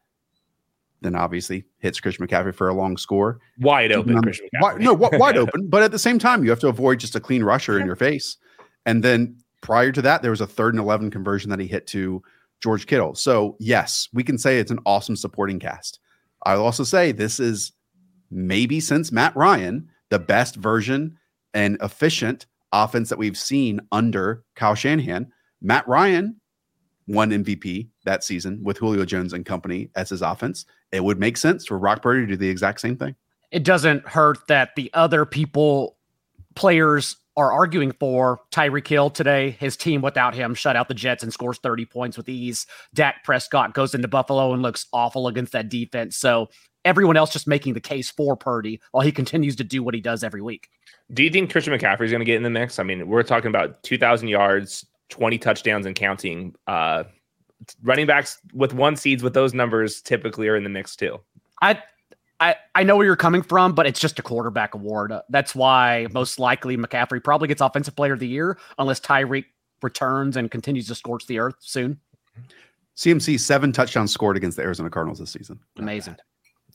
Then obviously hits Christian McCaffrey for a long score. Wide open, Christian Wide, no, wide open. But at the same time, you have to avoid just a clean rusher in your face. And then prior to that, there was a third and 11 conversion that he hit to George Kittle. So, yes, we can say it's an awesome supporting cast. I'll also say this is maybe since Matt Ryan, the best version and efficient offense that we've seen under Kyle Shanahan. Matt Ryan won MVP that season with Julio Jones and company as his offense. It would make sense for Brock Purdy to do the exact same thing. It doesn't hurt that the other people, players are arguing for Tyreek Hill today. His team without him shut out the Jets and scores 30 points with ease. Dak Prescott goes into Buffalo and looks awful against that defense. So everyone else just making the case for Purdy while he continues to do what he does every week. Do you think Christian McCaffrey is going to get in the mix? I mean, we're talking about 2,000 yards, 20 touchdowns and counting. Uh, running backs with one seeds with those numbers typically are in the mix too. I I, I know where you're coming from, but it's just a quarterback award. That's why most likely McCaffrey probably gets offensive player of the year unless Tyreek returns and continues to scorch the earth soon. CMC seven touchdowns scored against the Arizona Cardinals this season. Amazing.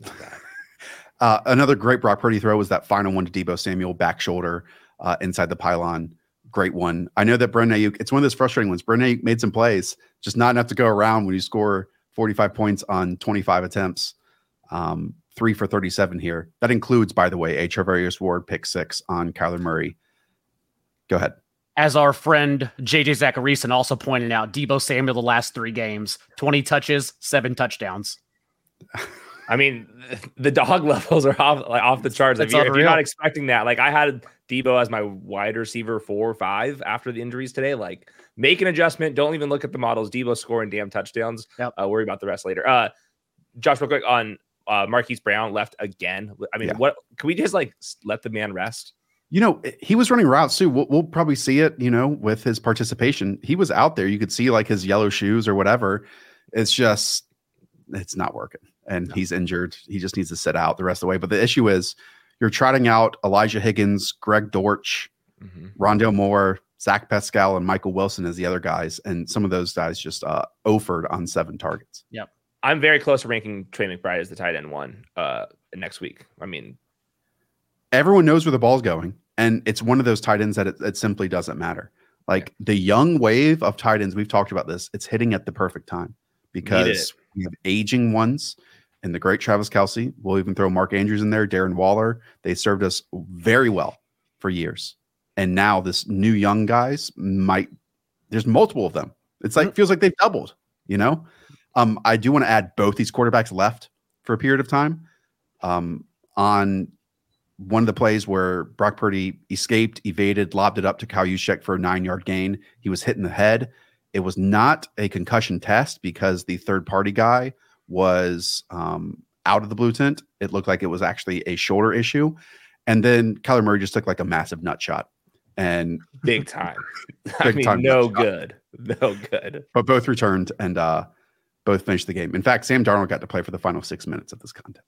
uh, another great Brock Purdy throw was that final one to Deebo Samuel back shoulder uh, inside the pylon. Great one. I know that Brandon Aiyuk, it's one of those frustrating ones. Brandon Aiyuk made some plays, just not enough to go around when you score 45 points on 25 attempts. Um, three for 37 here. That includes, by the way, a Charvarius Ward pick six on Kyler Murray. Go ahead. As our friend JJ Zachariason also pointed out, Deebo Samuel the last three games, 20 touches, seven touchdowns. I mean, the dog levels are off like off the charts. If you're, if you're, not expecting that, like I had Deebo as my wide receiver four or five after the injuries today. Like, make an adjustment. Don't even look at the models. Deebo scoring damn touchdowns. Yep. Uh, worry about the rest later. Uh, Josh, real quick on uh, Marquise Brown left again. I mean, yeah. what can we just like let the man rest? You know, he was running routes too. We'll, we'll, probably see it, you know, with his participation. He was out there. You could see like his yellow shoes or whatever. It's just, it's not working. And no. he's injured. He just needs to sit out the rest of the way. But the issue is you're trotting out Elijah Higgins, Greg Dortch, mm-hmm. Rondale Moore, Zach Pascal, and Michael Wilson as the other guys. And some of those guys just uh, offered on seven targets. Yep. I'm very close to ranking Trey McBride as the tight end one uh, next week. I mean, everyone knows where the ball's going, and it's one of those tight ends that it, it simply doesn't matter. Like yeah. the young wave of tight ends, we've talked about this. It's hitting at the perfect time because we have aging ones and the great Travis Kelce. We'll even throw Mark Andrews in there, Darren Waller. They served us very well for years. And now this new young guys might there's multiple of them. It's like mm-hmm. feels like they've doubled, you know? Um, I do want to add both these quarterbacks left for a period of time. Um, on one of the plays where Brock Purdy escaped, evaded, lobbed it up to Kyle Juszczyk for a nine yard gain. He was hit in the head. It was not a concussion test because the third party guy was um, out of the blue tent. It looked like it was actually a shoulder issue. And then Kyler Murray just took like a massive nut shot and big time. big I mean, time no good. No good. But both returned and uh both finished the game. In fact, Sam Darnold got to play for the final six minutes of this contest.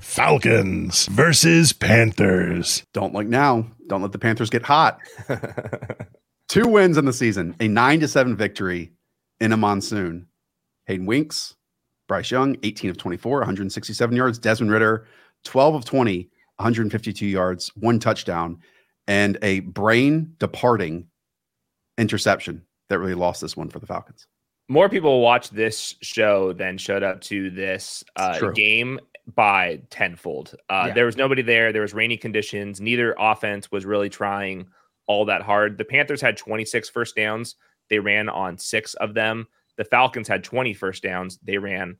Falcons versus Panthers. Don't look now. Don't let the Panthers get hot. Two wins in the season, a nine to seven victory in a monsoon. Hayden Winks, Bryce Young, 18 of 24, 167 yards. Desmond Ridder, 12 of 20, 152 yards, one touchdown, and a brain departing interception that really lost this one for the Falcons more people watched this show than showed up to this uh, game by tenfold. Uh, yeah. There was nobody there. There was rainy conditions. Neither offense was really trying all that hard. The Panthers had 26 first downs. They ran on six of them. The Falcons had 20 first downs. They ran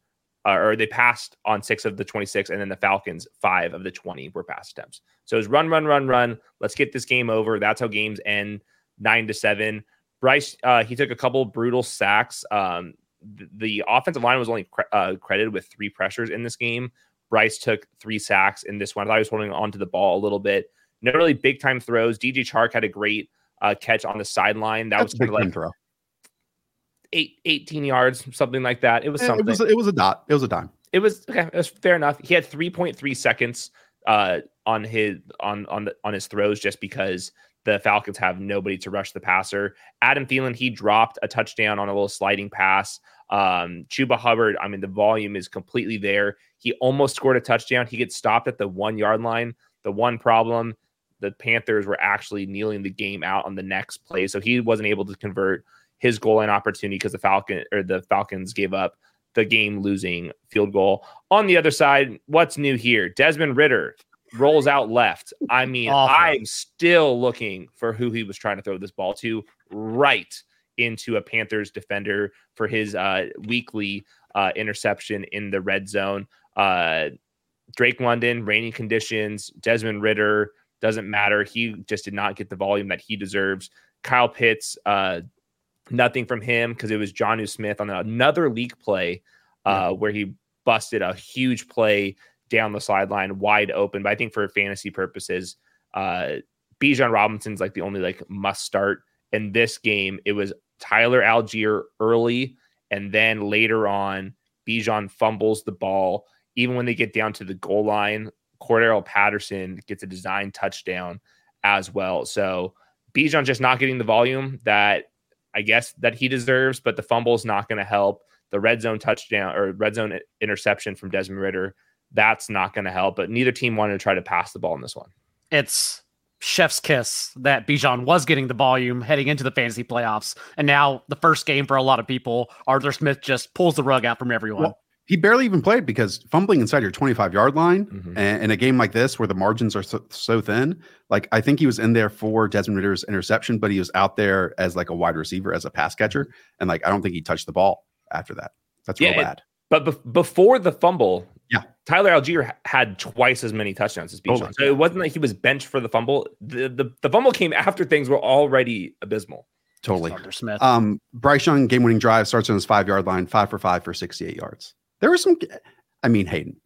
uh, or they passed on six of the 26, and then the Falcons, five of the 20 were pass attempts. So it was run, run, run, run. Let's get this game over. That's how games end nine to seven. Bryce, uh, he took a couple brutal sacks. Um, the, the, offensive line was only cre- uh, credited with three pressures in this game. Bryce took three sacks in this one. I thought he was holding on to the ball a little bit. No really big time throws. DJ Chark had a great uh, catch on the sideline. That That's was kind of like throw. Eight, 18 yards, something like that. It was something. It was, it was a dot. It was a dime. It was okay. It was fair enough. He had 3.3 seconds uh, on his on on the on his throws just because the Falcons have nobody to rush the passer. Adam Thielen, he dropped a touchdown on a little sliding pass. Um, Chuba Hubbard, I mean, the volume is completely there. He almost scored a touchdown. He gets stopped at the one yard line. The one problem, the Panthers were actually kneeling the game out on the next play. So he wasn't able to convert his goal line opportunity because the Falcon or the Falcons gave up the game losing field goal. On the other side, what's new here? Desmond Ridder rolls out left. I mean, Awful. I'm still looking for who he was trying to throw this ball to right into a Panthers defender for his uh, weekly uh, interception in the red zone. Uh, Drake London, raining conditions, Desmond Ridder, doesn't matter. He just did not get the volume that he deserves. Kyle Pitts, uh, nothing from him because it was Jonnu Smith on another leak play uh, yeah. where he busted a huge play down the sideline wide open. But I think for fantasy purposes, uh, Bijan Robinson's like the only like must start in this game. It was Tyler Allgeier early, and then later on, Bijan fumbles the ball. Even when they get down to the goal line, Cordarrelle Patterson gets a design touchdown as well. So Bijan just not getting the volume that I guess that he deserves, but the fumble is not going to help. The red zone touchdown or red zone interception from Desmond Ridder, that's not going to help. But neither team wanted to try to pass the ball in this one. It's chef's kiss that Bijan was getting the volume heading into the fantasy playoffs. And now the first game for a lot of people, Arthur Smith just pulls the rug out from everyone. Well, he barely even played because fumbling inside your 25 yard line mm-hmm. and in a game like this where the margins are so, so, thin, like I think he was in there for Desmond Ridder's interception, but he was out there as like a wide receiver, as a pass catcher. And like, I don't think he touched the ball after that. That's yeah, real bad. But be- before the fumble, yeah, Tyler Allgeier had twice as many touchdowns as Bijan. Oh, so it wasn't like he was benched for the fumble. The, the, the fumble came after things were already abysmal. Totally. Smith. Um, Bryce Young game winning drive starts on his five yard line, five for five for 68 yards. There were some, I mean, Hayden,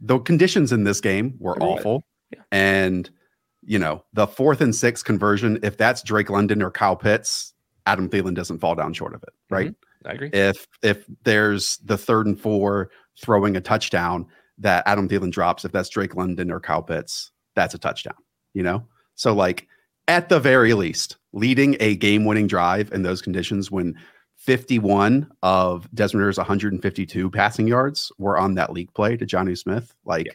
the conditions in this game were awful. Yeah. And, you know, the fourth and sixth conversion, if that's Drake London or Kyle Pitts, Adam Thielen doesn't fall down short of it, right? Mm-hmm. I agree. If if there's the third and four throwing a touchdown that Adam Thielen drops, if that's Drake London or Kyle Pitts, that's a touchdown, you know? So like at the very least, leading a game-winning drive in those conditions when 51 of Desmond Ridder's 152 passing yards were on that league play to Jonnu Smith. Like yeah.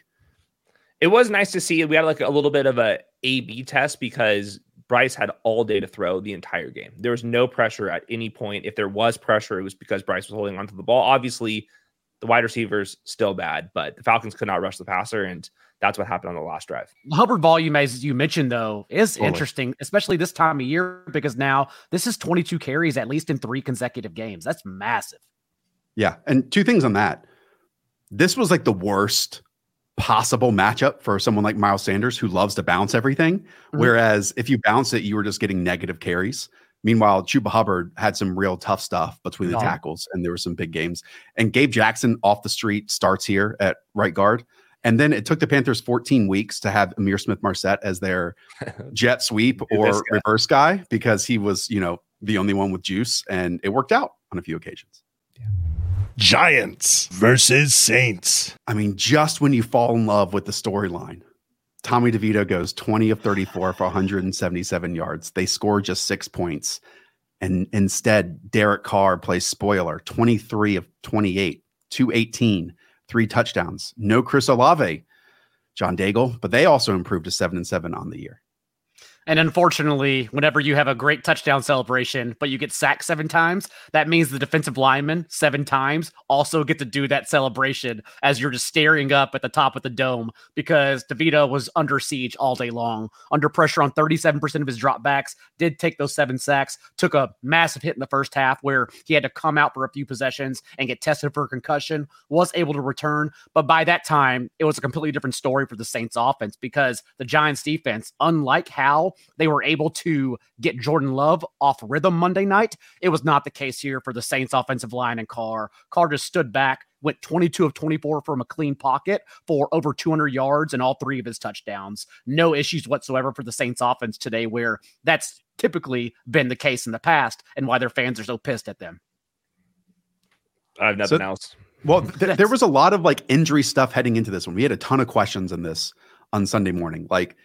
it was nice to see. We had like a little bit of a A B test because Bryce had all day to throw the entire game. There was no pressure at any point. If there was pressure, it was because Bryce was holding onto the ball. Obviously, the wide receivers still bad, but the Falcons could not rush the passer and that's what happened on the last drive. Hubbard volume, as you mentioned, though, is totally. interesting, especially this time of year, because now this is 22 carries at least in three consecutive games. That's massive. Yeah. And two things on that. This was like the worst possible matchup for someone like Miles Sanders who loves to bounce everything. Mm-hmm. Whereas if you bounce it, you were just getting negative carries. Meanwhile, Chuba Hubbard had some real tough stuff between the tackles, and there were some big games. And Gabe Jackson off the street starts here at right guard. And then it took the Panthers 14 weeks to have Ihmir Smith-Marsette as their jet sweep or guy. reverse guy because he was, you know, the only one with juice. And it worked out on a few occasions. Giants versus Saints. I mean, just when you fall in love with the storyline, Tommy DeVito goes 20 of 34 for 177 yards. They score just six points. And instead, Derek Carr plays spoiler 23 of 28, 218 three touchdowns. No Chris Olave, John Daigle, but they also improved to seven and seven on the year. And unfortunately, whenever you have a great touchdown celebration, but you get sacked seven times, that means the defensive lineman seven times also get to do that celebration as you're just staring up at the top of the dome because DeVito was under siege all day long, under pressure on 37% of his dropbacks, did take those seven sacks, took a massive hit in the first half where he had to come out for a few possessions and get tested for a concussion, was able to return. But by that time, it was a completely different story for the Saints offense because the Giants defense, unlike how they were able to get Jordan Love off rhythm Monday night. It was not the case here for the Saints offensive line and Carr. Carr just stood back, went 22 of 24 from a clean pocket for over 200 yards and all three of his touchdowns. No issues whatsoever for the Saints offense today, where that's typically been the case in the past and why their fans are so pissed at them. I have nothing so, else. Well, th- there was a lot of like injury stuff heading into this one. We had a ton of questions in this on Sunday morning. Like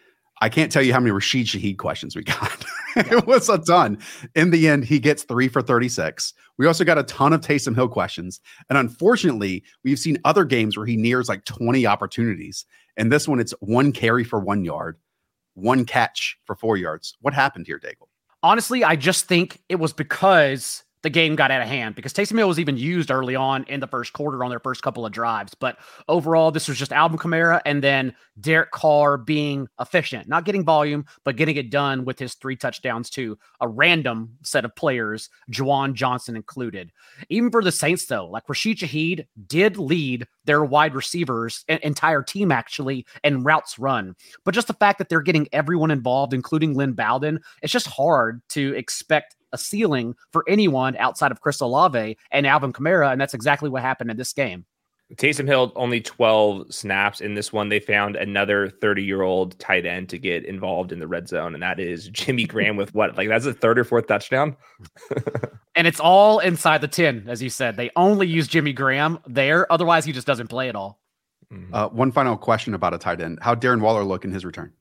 I can't tell you how many Rashid Shaheed questions we got. it was a ton. In the end, he gets three for 36. We also got a ton of Taysom Hill questions. And unfortunately, we've seen other games where he nears like 20 opportunities. And this one, it's one carry for one yard. one catch for four yards. What happened here, Daigle? Honestly, I just think it was because the game got out of hand because Taysom Hill was even used early on in the first quarter on their first couple of drives. But overall, this was just Alvin Kamara and then Derek Carr being efficient, not getting volume, but getting it done with his three touchdowns to a random set of players, Juwan Johnson included. Even for the Saints, though, like Rashid Shaheed did lead their wide receivers, entire team actually, and routes run. But just the fact that they're getting everyone involved, including Lynn Bowden, it's just hard to expect a ceiling for anyone outside of Chris Olave and Alvin Kamara, and that's exactly what happened in this game. Taysom Hill only 12 snaps in this one. They found another 30 year old tight end to get involved in the red zone, and that is Jimmy Graham with what? Like that's a third or fourth touchdown. and it's all inside the 10, as you said. They only use Jimmy Graham there. Otherwise, he just doesn't play at all. Mm-hmm. Uh, one final question about a tight end. How Darren Waller look in his return?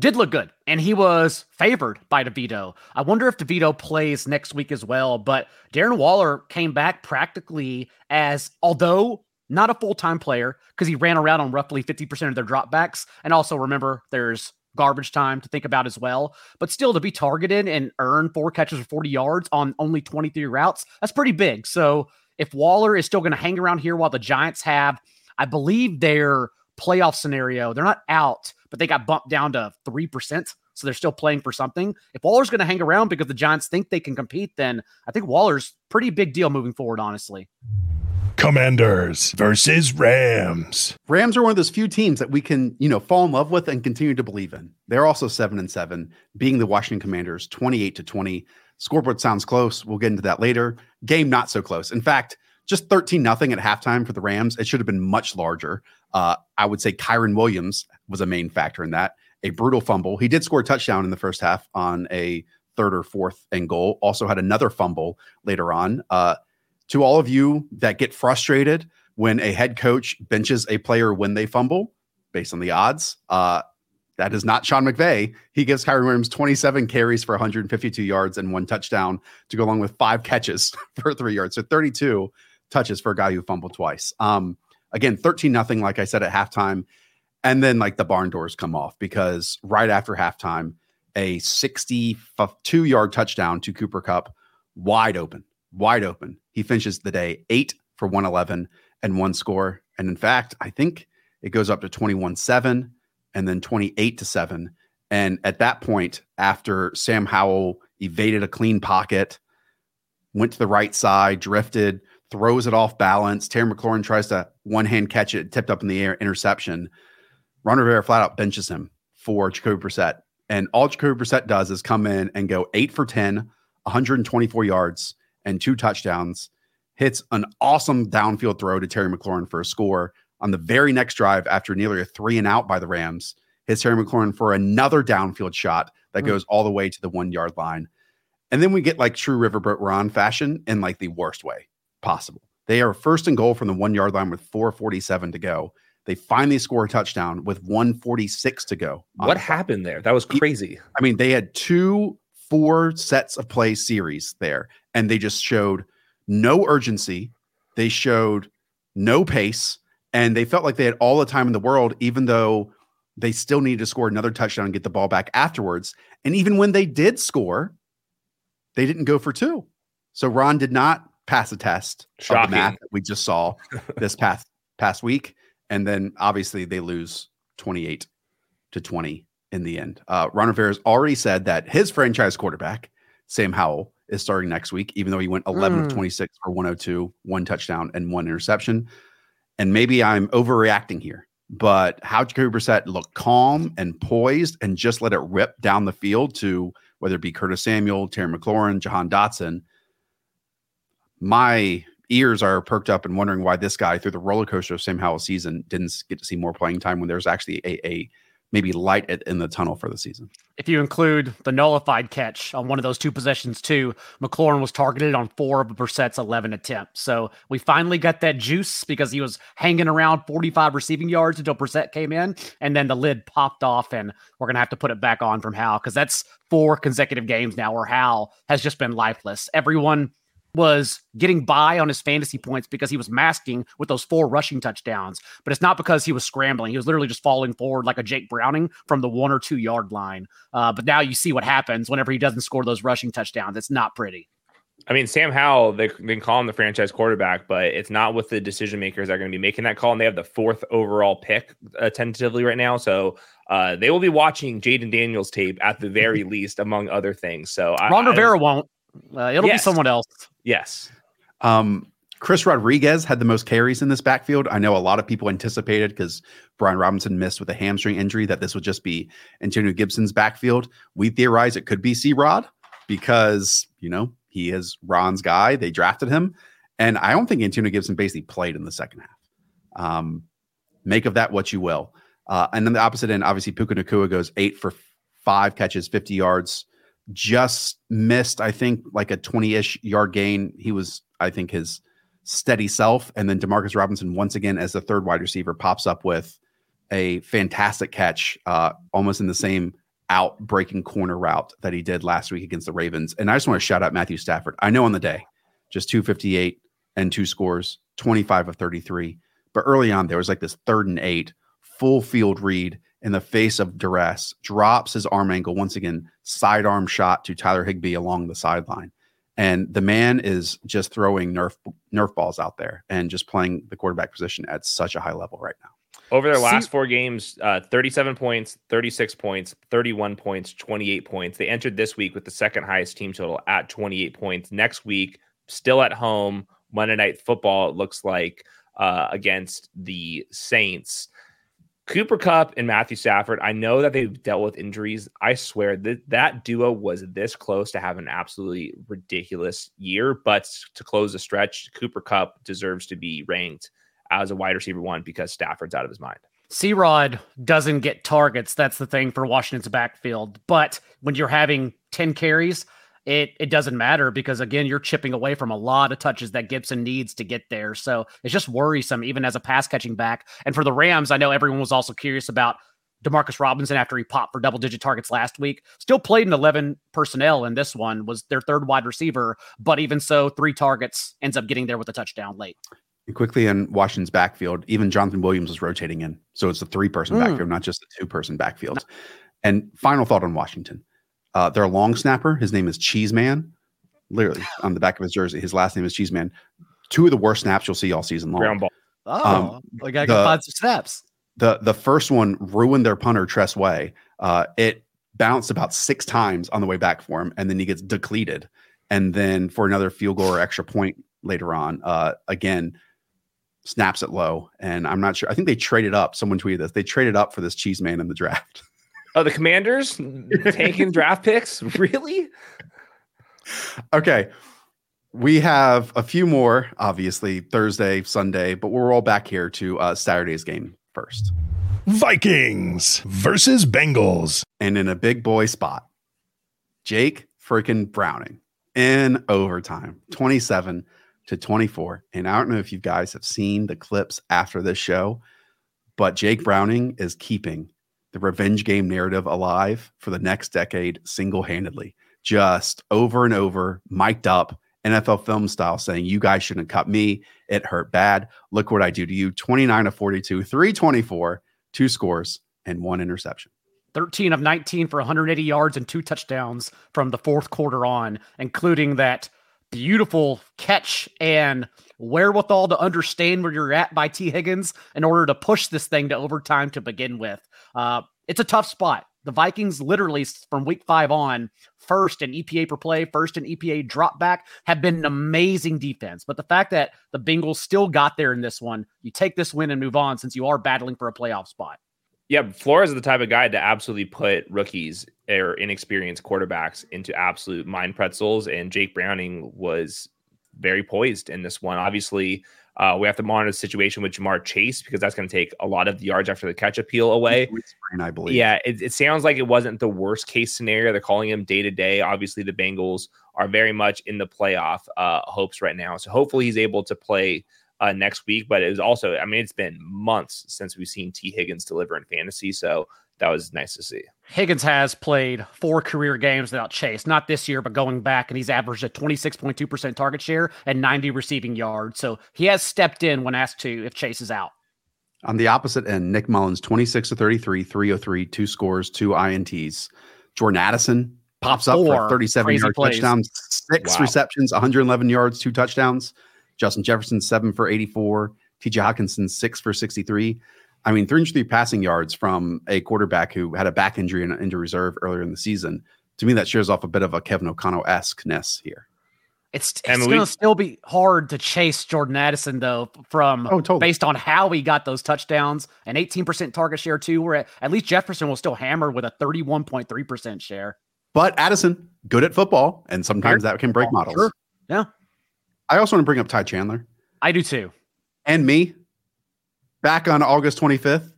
Did look good, and he was favored by DeVito. I wonder if DeVito plays next week as well. But Darren Waller came back practically as, although not a full time player, because he ran around on roughly 50% of their dropbacks. And also remember, there's garbage time to think about as well. But still, to be targeted and earn four catches for 40 yards on only 23 routes, that's pretty big. So if Waller is still going to hang around here while the Giants have, I believe their playoff scenario, they're not out but they got bumped down to 3%. So they're still playing for something. If Waller's going to hang around because the Giants think they can compete, then I think Waller's pretty big deal moving forward, honestly. Commanders versus Rams. Rams are one of those few teams that we can, you know, fall in love with and continue to believe in. They're also 7 and 7, being the Washington Commanders 28 to 20. Scoreboard sounds close. We'll get into that later. Game not so close. In fact, just 13 nothing at halftime for the Rams. It should have been much larger. Uh, I would say Kyren Williams was a main factor in that. A brutal fumble. He did score a touchdown in the first half on a third or fourth and goal. Also had another fumble later on. Uh, to all of you that get frustrated when a head coach benches a player when they fumble, based on the odds, uh, that is not Sean McVay. He gives Kyren Williams 27 carries for 152 yards and one touchdown to go along with five catches for three yards. So 32 touches for a guy who fumbled twice. Um, again, 13 nothing, like I said at halftime. And then like the barn doors come off because right after halftime, a 62 yard touchdown to Cooper Kupp, wide open, wide open. He finishes the day eight for 111 and one score. And in fact, I think it goes up to 21 7 and then 28 to 7. And at that point, after Sam Howell evaded a clean pocket, went to the right side, drifted, throws it off balance. Terry McLaurin tries to one hand catch it, tipped up in the air, interception. Ron Rivera flat out benches him for Jacoby Brissett. And all Jacoby Brissett does is come in and go eight for 10, 124 yards and two touchdowns. Hits an awesome downfield throw to Terry McLaurin for a score on the very next drive after nearly a three and out by the Rams. Hits Terry McLaurin for another downfield shot that mm. goes all the way to the one yard line. And then we get like true Riverboat Ron fashion in like the worst way possible. They are first and goal from the one yard line with 447 to go. They finally score a touchdown with 146 to go. What happened there? That was crazy. I mean, they had two four sets of play series there, and they just showed no urgency. They showed no pace, and they felt like they had all the time in the world, even though they still needed to score another touchdown and get the ball back afterwards. And even when they did score, they didn't go for two. So Ron did not pass a test Shocking. of the math that we just saw this past past week, and then obviously they lose twenty eight to twenty in the end. Uh, Ron Rivera has already said that his franchise quarterback Sam Howell is starting next week, even though he went eleven mm. of hmm. twenty six for one hundred two, one touchdown and one interception. And maybe I'm overreacting here, but how Jacoby Brissett looked calm and poised and just let it rip down the field to whether it be Curtis Samuel, Terry McLaurin, Jahan Dotson my ears are perked up and wondering why this guy through the roller coaster of Sam Howell's season didn't get to see more playing time when there's actually a, a maybe light at, in the tunnel for the season. If you include the nullified catch on one of those two possessions too, McLaurin was targeted on four of Brissett's 11 attempts. So we finally got that juice because he was hanging around 45 receiving yards until Brissett came in and then the lid popped off and we're going to have to put it back on from Hal because that's four consecutive games now where Hal has just been lifeless. Everyone was getting by on his fantasy points because he was masking with those four rushing touchdowns. But it's not because he was scrambling. He was literally just falling forward like a Jake Browning from the one or two yard line. Uh, but now you see what happens whenever he doesn't score those rushing touchdowns. It's not pretty. I mean, Sam Howell, they, they can call him the franchise quarterback, but it's not with the decision makers that are going to be making that call. And they have the fourth overall pick uh, tentatively right now. So uh, they will be watching Jayden Daniels tape at the very least, among other things. So Ron I, Rivera I, won't. Uh, it'll yes. be someone else. Yes. Um, Chris Rodriguez had the most carries in this backfield. I know a lot of people anticipated because Brian Robinson missed with a hamstring injury that this would just be Antonio Gibson's backfield. We theorize it could be C Rod because, you know, he is Ron's guy. They drafted him. And I don't think Antonio Gibson basically played in the second half. Um, make of that what you will. Uh, and then the opposite end, obviously, Puka Nacua goes eight for five catches, 50 yards, just missed, I think, like a 20 ish yard gain. He was, I think, his steady self. And then Demarcus Robinson, once again, as the third wide receiver, pops up with a fantastic catch, uh, almost in the same out breaking corner route that he did last week against the Ravens. And I just want to shout out Matthew Stafford. I know on the day, just 258 and two scores, 25 of 33. But early on, there was like this third and eight, full field read in the face of duress, drops his arm angle once again, sidearm shot to Tyler Higbee along the sideline. And the man is just throwing nerf nerf balls out there and just playing the quarterback position at such a high level right now. Over their last See, four games, uh, 37 points, 36 points, 31 points, 28 points. They entered this week with the second highest team total at 28 points. Next week, still at home, Monday Night Football, it looks like, uh, against the Saints. Cooper Kupp and Matthew Stafford, I know that they've dealt with injuries. I swear that that duo was this close to have an absolutely ridiculous year. But to close the stretch, Cooper Kupp deserves to be ranked as a wide receiver one because Stafford's out of his mind. C Rod doesn't get targets. That's the thing for Washington's backfield. But when you're having 10 carries, it it doesn't matter because again you're chipping away from a lot of touches that Gibson needs to get there. So it's just worrisome even as a pass catching back. And for the Rams, I know everyone was also curious about Demarcus Robinson after he popped for double digit targets last week. Still played in 11 personnel in this one was their third wide receiver, but even so 3 targets ends up getting there with a touchdown late. And quickly in Washington's backfield, even Jonathan Williams was rotating in. So it's a three person mm. backfield, not just a two person backfield. And final thought on Washington. Uh, their long snapper, his name is Cheeseman. Literally on the back of his jersey, his last name is Cheeseman. Two of the worst snaps you'll see all season long. Ground ball. Oh, um, I gotta the, find some snaps. The the first one ruined their punter Tress Way. Uh, it bounced about six times on the way back for him, and then he gets depleted. And then for another field goal or extra point later on, uh, again snaps it low. And I'm not sure. I think they traded up. Someone tweeted this. They traded up for this cheese man in the draft. Oh, the Commanders taking draft picks? Really? Okay. We have a few more, obviously, Thursday, Sunday, but we're all back here to uh, Saturday's game first. Vikings versus Bengals. And in a big boy spot, Jake freaking Browning in overtime, 27 to 24. And I don't know if you guys have seen the clips after this show, but Jake Browning is keeping the revenge game narrative alive for the next decade single handedly, just over and over, mic'd up, NFL film style, saying, You guys shouldn't cut me. It hurt bad. Look what I do to you 29 of 42, 324, two scores, and one interception. 13 of 19 for 180 yards and two touchdowns from the fourth quarter on, including that beautiful catch and wherewithal to understand where you're at by Tee Higgins in order to push this thing to overtime to begin with. Uh, it's a tough spot. The Vikings, literally from week five on, first in EPA per play, first in EPA drop back, have been an amazing defense. But the fact that the Bengals still got there in this one, you take this win and move on since you are battling for a playoff spot. Yeah, Flores is the type of guy to absolutely put rookies or inexperienced quarterbacks into absolute mind pretzels. And Jake Browning was very poised in this one. Obviously, uh, we have to monitor the situation with Ja'Marr Chase because that's going to take a lot of the yards after the catch appeal away. Sprain, I believe. Yeah, it, it, sounds like it wasn't the worst case scenario. They're calling him day to day. Obviously, the Bengals are very much in the playoff uh, hopes right now. So hopefully, he's able to play uh, next week. But it was also, I mean, it's been months since we've seen Tee Higgins deliver in fantasy. So that was nice to see. Higgins has played four career games without Chase, not this year, but going back, and he's averaged a 26.2% target share and 90 receiving yards. So he has stepped in when asked to if Chase is out. On the opposite end, Nick Mullens, 26 to 33, 303, two scores, two INTs. Jordan Addison pops up Four for 37 yard plays. touchdown, six wow. receptions, 111 yards, two touchdowns. Justin Jefferson, seven for 84. TJ Hockenson, six for 63. I mean, 303 passing yards from a quarterback who had a back injury and into reserve earlier in the season. To me, that shows off a bit of a Kevin O'Connell esqueness here. It's, it's going to still be hard to chase Jordan Addison though, from oh, totally. based on how he got those touchdowns, and 18% target share too. Where at, at least Jefferson will still hammer with a 31.3% share. But Addison, good at football, and sometimes that can break models. Sure. Yeah. I also want to bring up Ty Chandler. I do too. And me, back on August 25th.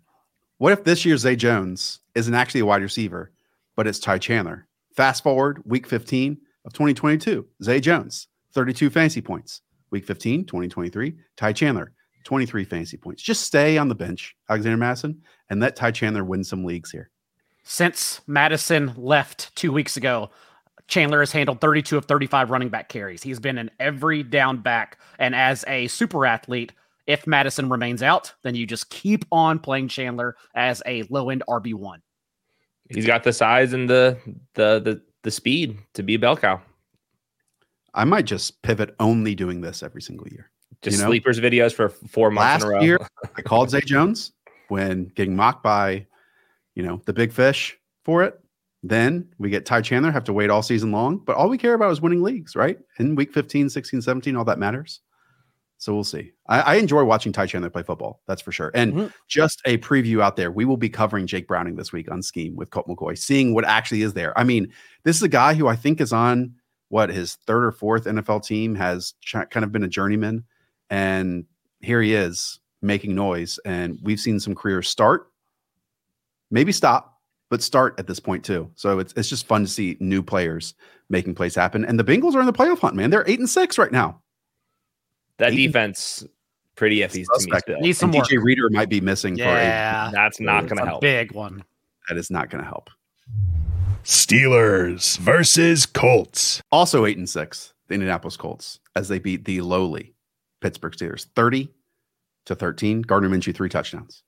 What if this year's Zay Jones isn't actually a wide receiver, but it's Ty Chandler? Fast forward week 15 of 2022, Zay Jones, 32 fantasy points. Week 15, 2023, Ty Chandler, 23 fantasy points. Just stay on the bench, Alexander Mattison, and let Ty Chandler win some leagues here. Since Mattison left two weeks ago, Chandler has handled 32 of 35 running back carries. He's been in every down back. And as a super athlete, if Mattison remains out, then you just keep on playing Chandler as a low end RB one. He's got the size and the the the the speed to be a bell cow. I might just pivot only doing this every single year. Just you know? sleepers videos for four months Last in a row. year, I called Zay Jones when getting mocked by, you know, the big fish for it. Then we get Ty Chandler, have to wait all season long. But all we care about is winning leagues, right? In week 15, 16, 17, all that matters. So we'll see. I, I, enjoy watching Ty Chandler play football. That's for sure. And mm-hmm. just a preview out there, we will be covering Jake Browning this week on Scheme with Colt McCoy, seeing what actually is there. I mean, this is a guy who I think is on what his third or fourth NFL team has ch- kind of been a journeyman, and here he is making noise. And we've seen some careers start, maybe stop, but start at this point too. So it's it's just fun to see new players making plays happen. And the Bengals are in the playoff hunt, man. They're eight and six right now. That defense pretty iffy to me still. Needs some DJ Reader might be missing. Yeah, for a, that's not going to help. Big one. That is not going to help. Steelers versus Colts. Also eight and six. The Indianapolis Colts as they beat the lowly Pittsburgh Steelers, thirty to thirteen. Gardner Minshew three touchdowns.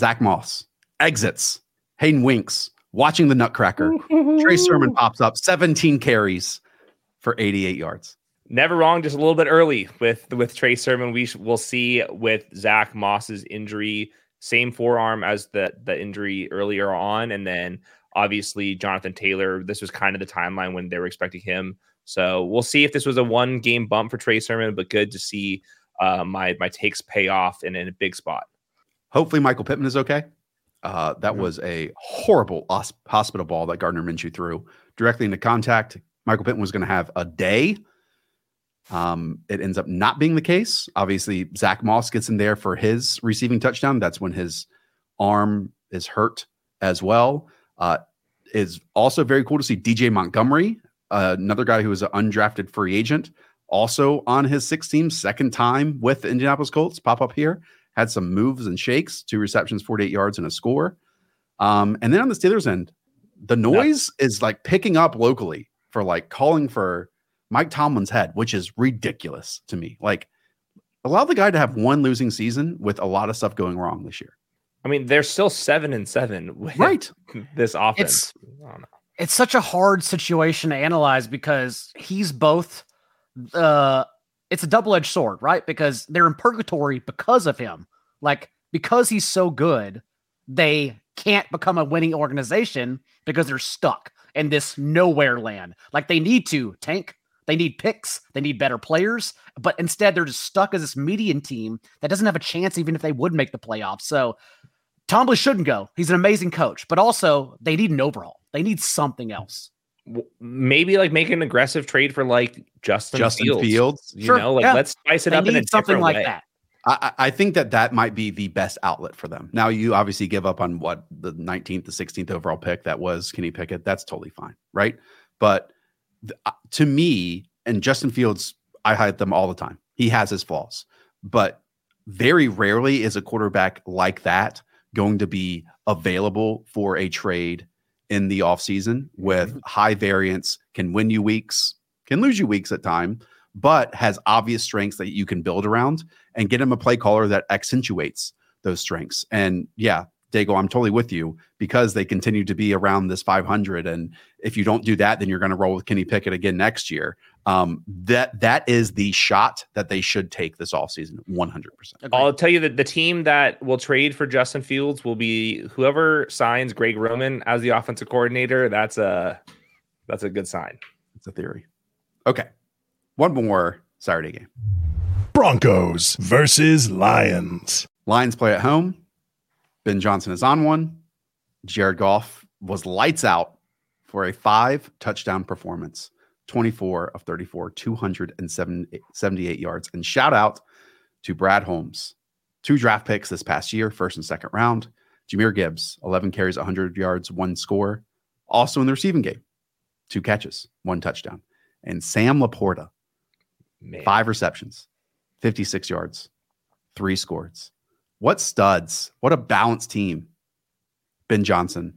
Zach Moss exits. Hayden Winks watching the Nutcracker. Trey Sermon pops up, seventeen carries for eighty-eight yards never wrong, just a little bit early with with Trey Sermon. We will see with Zach Moss's injury, same forearm as the the injury earlier on, and then obviously Jonathan Taylor. This was kind of the timeline when they were expecting him. So we'll see if this was a one game bump for Trey Sermon, but good to see uh, my my takes pay off and in a big spot. Hopefully, Michael Pittman is okay. Uh, that mm-hmm. was a horrible hospital ball that Gardner Minshew threw directly into contact. Michael Pittman was going to have a day um, it ends up not being the case. Obviously, Zach Moss gets in there for his receiving touchdown. That's when his arm is hurt as well. Uh, is also very cool to see DJ Montgomery, uh, another guy who is an undrafted free agent, also on his six team, second time with the Indianapolis Colts, pop up here. Had some moves and shakes, two receptions, 48 yards, and a score. Um, and then on the Steelers end, the noise yeah. is like picking up locally for like calling for Mike Tomlin's head, which is ridiculous to me. Like, allow the guy to have one losing season with a lot of stuff going wrong this year. I mean, they're still seven and seven with right. this offense. It's, it's such a hard situation to analyze because he's both uh it's a double-edged sword, right? Because they're in purgatory because of him. Like because he's so good, they can't become a winning organization because they're stuck in this nowhere land. Like they need to tank they need picks, they need better players, but instead they're just stuck as this median team that doesn't have a chance, even if they would make the playoffs. So Tomlin shouldn't go. He's an amazing coach, but also they need an overhaul. They need something else. Maybe like make an aggressive trade for like Justin, Justin Fields. Fields. You sure, know, like yeah. let's spice it they up in a something like way. that. I, I, think that that might be the best outlet for them. Now, you obviously give up on what the 19th, the 16th overall pick that was Kenny Pickett. That's totally fine, right? But uh, to me, and Justin Fields, I hide them all the time. He has his flaws, but very rarely is a quarterback like that going to be available for a trade in the offseason with mm-hmm. high variance, can win you weeks, can lose you weeks at time, but has obvious strengths that you can build around and get him a play caller that accentuates those strengths. And yeah, Dago, I'm totally with you because they continue to be around this 500. And if you don't do that, then you're going to roll with Kenny Pickett again next year. Um, that that is the shot that they should take this all season, 100. percent I'll tell you that the team that will trade for Justin Fields will be whoever signs Greg Roman as the offensive coordinator. That's a that's a good sign. It's a theory. Okay, one more Saturday game. Broncos versus Lions. Lions play at home. Ben Johnson is on one. Jared Goff was lights out for a five touchdown performance, 24 of 34, 278 yards. And shout out to Brad Holmes, two draft picks this past year, first and second round. Jahmyr Gibbs, 11 carries, 100 yards, one score. Also in the receiving game, two catches, one touchdown. And Sam LaPorta, Man. five receptions, 56 yards, three scores. What studs, what a balanced team Ben Johnson,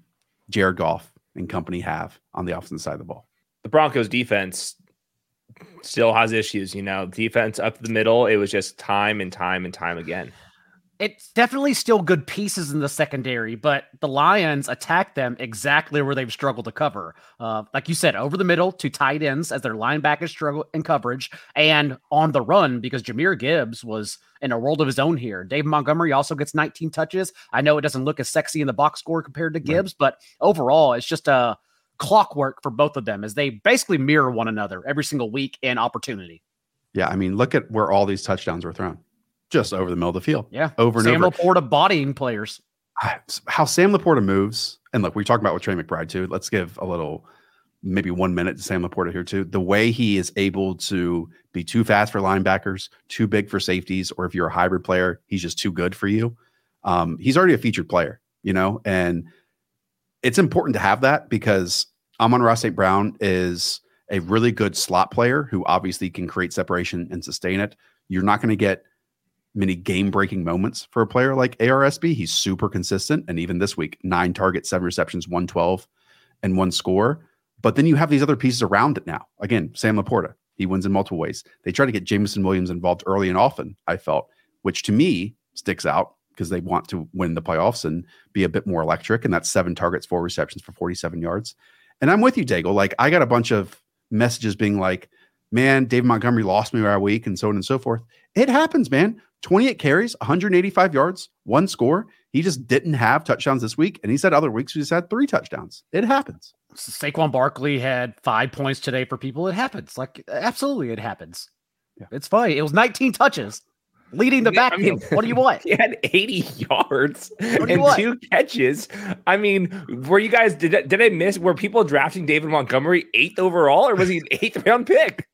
Jared Goff, and company have on the offensive side of the ball. The Broncos defense still has issues, you know, defense up the middle. It was just time and time and time again it's definitely still good pieces in the secondary, but the Lions attack them exactly where they've struggled to cover. Uh, like you said, over the middle to tight ends as their linebackers struggle in coverage and on the run because Jahmyr Gibbs was in a world of his own here. Dave Montgomery also gets 19 touches. I know it doesn't look as sexy in the box score compared to Gibbs, right. but overall, it's just a clockwork for both of them as they basically mirror one another every single week in opportunity. Yeah, I mean, look at where all these touchdowns were thrown just over the middle of the field. Yeah. Over and Sam over. LaPorta bodying players. How Sam LaPorta moves, and look, we talked about with Trey McBride too. Let's give a little, maybe one minute to Sam LaPorta here too. The way he is able to be too fast for linebackers, too big for safeties, or if you're a hybrid player, he's just too good for you. Um, he's already a featured player, you know, and it's important to have that because Amon-Ra St. Brown is a really good slot player who obviously can create separation and sustain it. You're not going to get many game breaking moments for a player like ARSB. He's super consistent. And even this week, nine targets, seven receptions, 112, and one score. But then you have these other pieces around it now. Again, Sam LaPorta, he wins in multiple ways. They try to get Jameson Williams involved early and often, I felt, which to me sticks out because they want to win the playoffs and be a bit more electric. And that's seven targets, four receptions for 47 yards. And I'm with you, Dago. Like, I got a bunch of messages being like, man, David Montgomery lost me a week and so on and so forth. It happens, man. 28 carries, 185 yards, one score. He just didn't have touchdowns this week. And he said other weeks we just had three touchdowns. It happens. Saquon Barkley had five points today for people. It happens. Like, absolutely, it happens. Yeah. It's funny. It was 19 touches leading the backfield. I mean, what do you want? He had 80 yards and two catches. I mean, were you guys did did I miss? Were people drafting David Montgomery eighth overall, or was he an eighth round pick?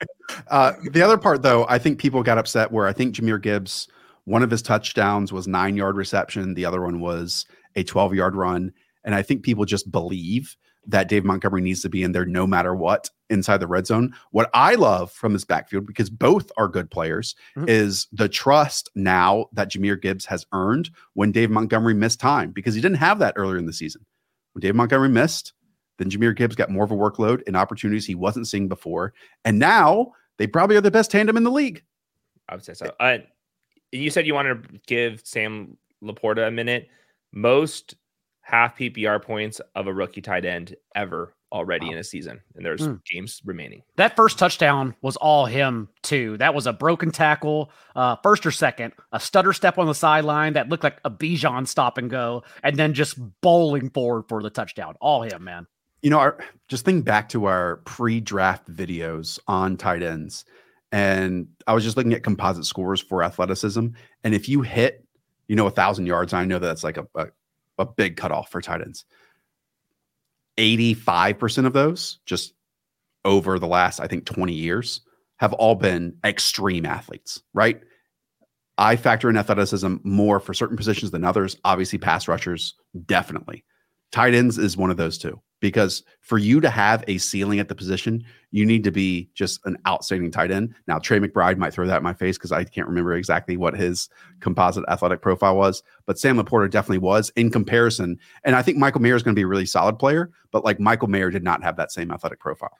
Uh, the other part, though, I think people got upset where I think Jahmyr Gibbs, one of his touchdowns was nine yard reception, the other one was a 12 yard run, and I think people just believe that Dave Montgomery needs to be in there no matter what inside the red zone. What I love from this backfield, because both are good players, mm-hmm. is the trust now that Jahmyr Gibbs has earned when Dave Montgomery missed time because he didn't have that earlier in the season. When Dave Montgomery missed, then Jahmyr Gibbs got more of a workload and opportunities he wasn't seeing before. And now they probably are the best tandem in the league. I would say so. Uh, you said you wanted to give Sam LaPorta a minute. Most half PPR points of a rookie tight end ever already wow. in a season, and there's mm. games remaining. That first touchdown was all him too. That was a broken tackle, uh, first or second, a stutter step on the sideline that looked like a Bijan stop and go, and then just bowling forward for the touchdown. All him, man. You know, our, just think back to our pre-draft videos on tight ends, and I was just looking at composite scores for athleticism, and if you hit, you know, a thousand yards, I know that's like a, a a big cutoff for tight ends. 85% of those, just over the last, I think, 20 years, have all been extreme athletes, right? I factor in athleticism more for certain positions than others. Obviously, pass rushers, definitely. Tight ends is one of those two because for you to have a ceiling at the position, you need to be just an outstanding tight end. Now, Trey McBride might throw that in my face because I can't remember exactly what his composite athletic profile was, but Sam LaPorta definitely was in comparison. And I think Michael Mayer is going to be a really solid player, but like Michael Mayer did not have that same athletic profile.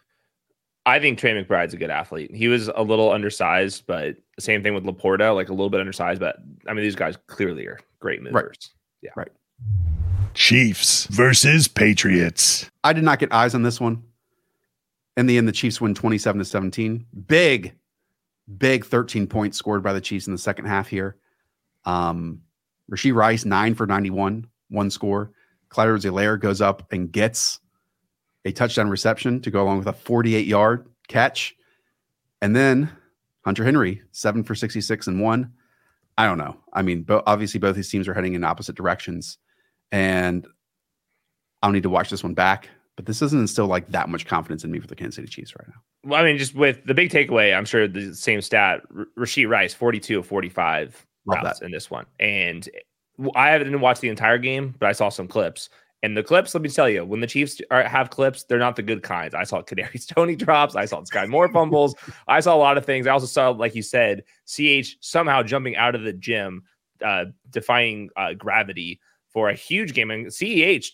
I think Trey McBride's a good athlete. He was a little undersized, but same thing with LaPorta, like a little bit undersized. But I mean, these guys clearly are great movers. Right. Yeah. Right. Chiefs versus Patriots. I did not get eyes on this one. In the end, the Chiefs win 27 to 17. Big, big 13 points scored by the Chiefs in the second half here. Um, Rashee Rice, nine for 91, one score. Clyde Edwards goes up and gets a touchdown reception to go along with a 48 yard catch. And then Hunter Henry, seven for 66 and one. I don't know. I mean, bo- obviously, both these teams are heading in opposite directions. And I'll need to watch this one back, but this doesn't instill like that much confidence in me for the Kansas City Chiefs right now. Well, I mean, just with the big takeaway, I'm sure the same stat R- Rashee Rice, 42 of 45 Love routes that. in this one. And I haven't watched the entire game, but I saw some clips. And the clips, let me tell you, when the Chiefs are, have clips, they're not the good kinds. I saw Kadarius Tony drops. I saw Sky Moore fumbles. I saw a lot of things. I also saw, like you said, CH somehow jumping out of the gym, uh, defying uh, gravity for a huge game. And CEH,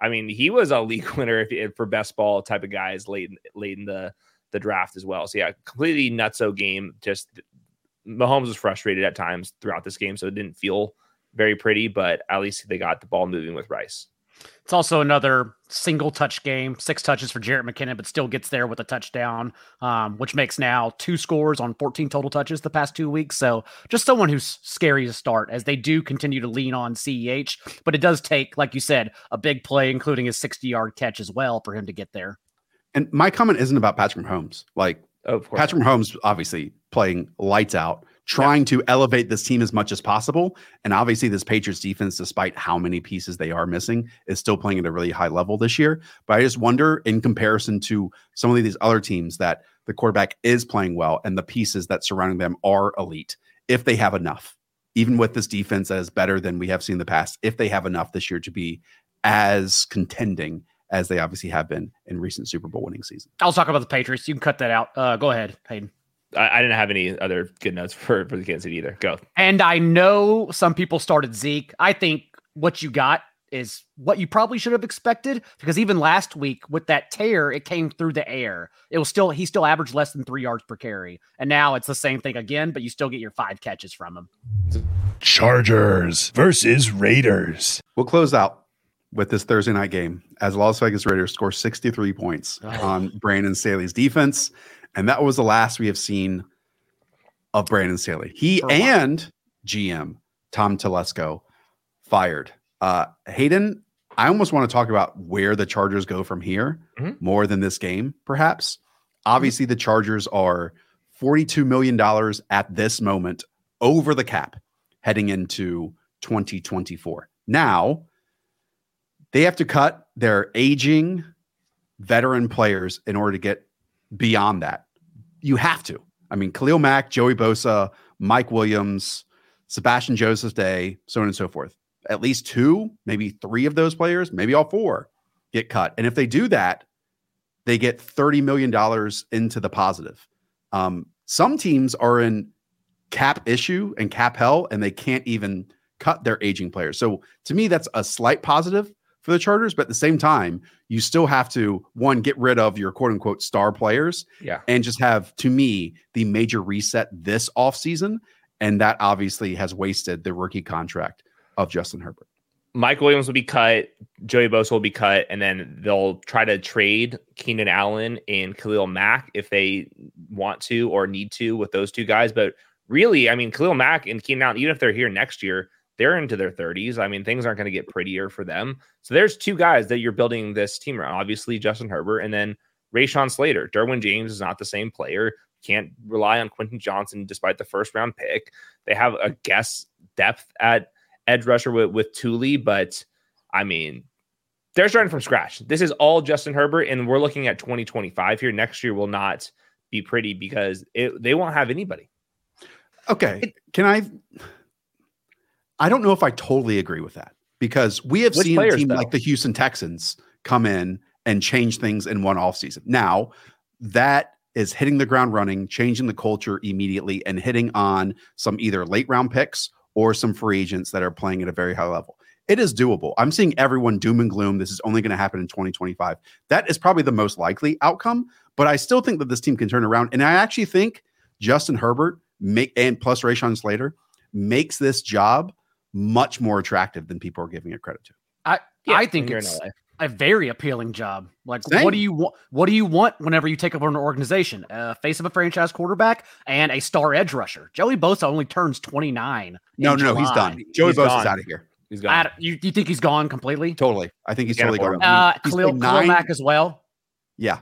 I mean, he was a league winner if, for best ball type of guys late late in the the draft as well. So yeah, completely nutso game. Just Mahomes was frustrated at times throughout this game, so it didn't feel very pretty. But at least they got the ball moving with Rice. It's also another single touch game, six touches for Jerick McKinnon, but still gets there with a touchdown, um, which makes now two scores on 14 total touches the past two weeks. So just someone who's scary to start as they do continue to lean on CEH, but it does take, like you said, a big play, including a 60 yard catch as well for him to get there. And my comment isn't about Patrick Mahomes. Like Of course, Patrick Mahomes, obviously playing lights out, trying to elevate this team as much as possible. And obviously, this Patriots defense, despite how many pieces they are missing, is still playing at a really high level this year. But I just wonder, in comparison to some of these other teams, that the quarterback is playing well and the pieces that surrounding them are elite, if they have enough, even with this defense that is better than we have seen in the past, if they have enough this year to be as contending as they obviously have been in recent Super Bowl winning season. I'll talk about the Patriots. You can cut that out. Uh, go ahead, Hayden. I, I didn't have any other good notes for for the Kansas City either. Go. And I know some people started Zeke. I think what you got is what you probably should have expected because even last week with that tear, it came through the air. It was still he still averaged less than three yards per carry, and now it's the same thing again, but you still get your five catches from him. Chargers versus Raiders. We'll close out with this Thursday night game as Las Vegas Raiders score 63 points Oh. on Brandon Staley's defense. And that was the last we have seen of Brandon Staley. He For a while. and GM Tom Telesco fired. Uh, Hayden, I almost want to talk about where the Chargers go from here Mhm. more than this game, perhaps. Obviously, the Chargers are $42 million at this moment over the cap heading into 2024. Now, they have to cut their aging veteran players in order to get beyond that. You have to. I mean, Khalil Mack, Joey Bosa, Mike Williams, Sebastian Joseph Day, so on and so forth. At least two, maybe three of those players, maybe all four get cut. And if they do that, they get $30 million into the positive. Um, some teams are in cap issue and cap hell, and they can't even cut their aging players. So to me, that's a slight positive for the Chargers. But at the same time, you still have to one get rid of your quote unquote star players Yeah. and just have to me the major reset this offseason. And that obviously has wasted the rookie contract of Justin Herbert. Mike Williams will be cut, Joey Bosa will be cut, and then they'll try to trade Keenan Allen and Khalil Mack if they want to or need to with those two guys. But really, I mean, Khalil Mack and Keenan Allen, even if they're here next year, they're into their 30s. I mean, things aren't going to get prettier for them. So there's two guys that you're building this team around. Obviously, Justin Herbert and then Rashawn Slater. Derwin James is not the same player. Can't rely on Quentin Johnston despite the first round pick. They have a guess depth at edge rusher with, with Tuli, but I mean, they're starting from scratch. This is all Justin Herbert, and we're looking at 2025 here. Next year will not be pretty because it, they won't have anybody. Okay. Can I? I don't know if I totally agree with that. because we have Which seen players, a team though? like the Houston Texans come in and change things in one offseason. Now, that is hitting the ground running, changing the culture immediately, and hitting on some either late round picks or some free agents that are playing at a very high level. It is doable. I'm seeing everyone doom and gloom. This is only going to happen in 2025. That is probably the most likely outcome, but I still think that this team can turn around. And I actually think Justin Herbert make and plus Rashawn Slater makes this job much more attractive than people are giving it credit to. I yeah, I think it's a very appealing job. Like, Same. what do you want? What do you want whenever you take over an organization? A face of a franchise quarterback and a star edge rusher. Joey Bosa only turns 29. No, no, no, he's done. Joey bosa Bosa's out of here. He's gone. you, you think he's gone completely? Totally. I think he's totally gone. Uh, Khalil, Khalil Mack as well. Yeah.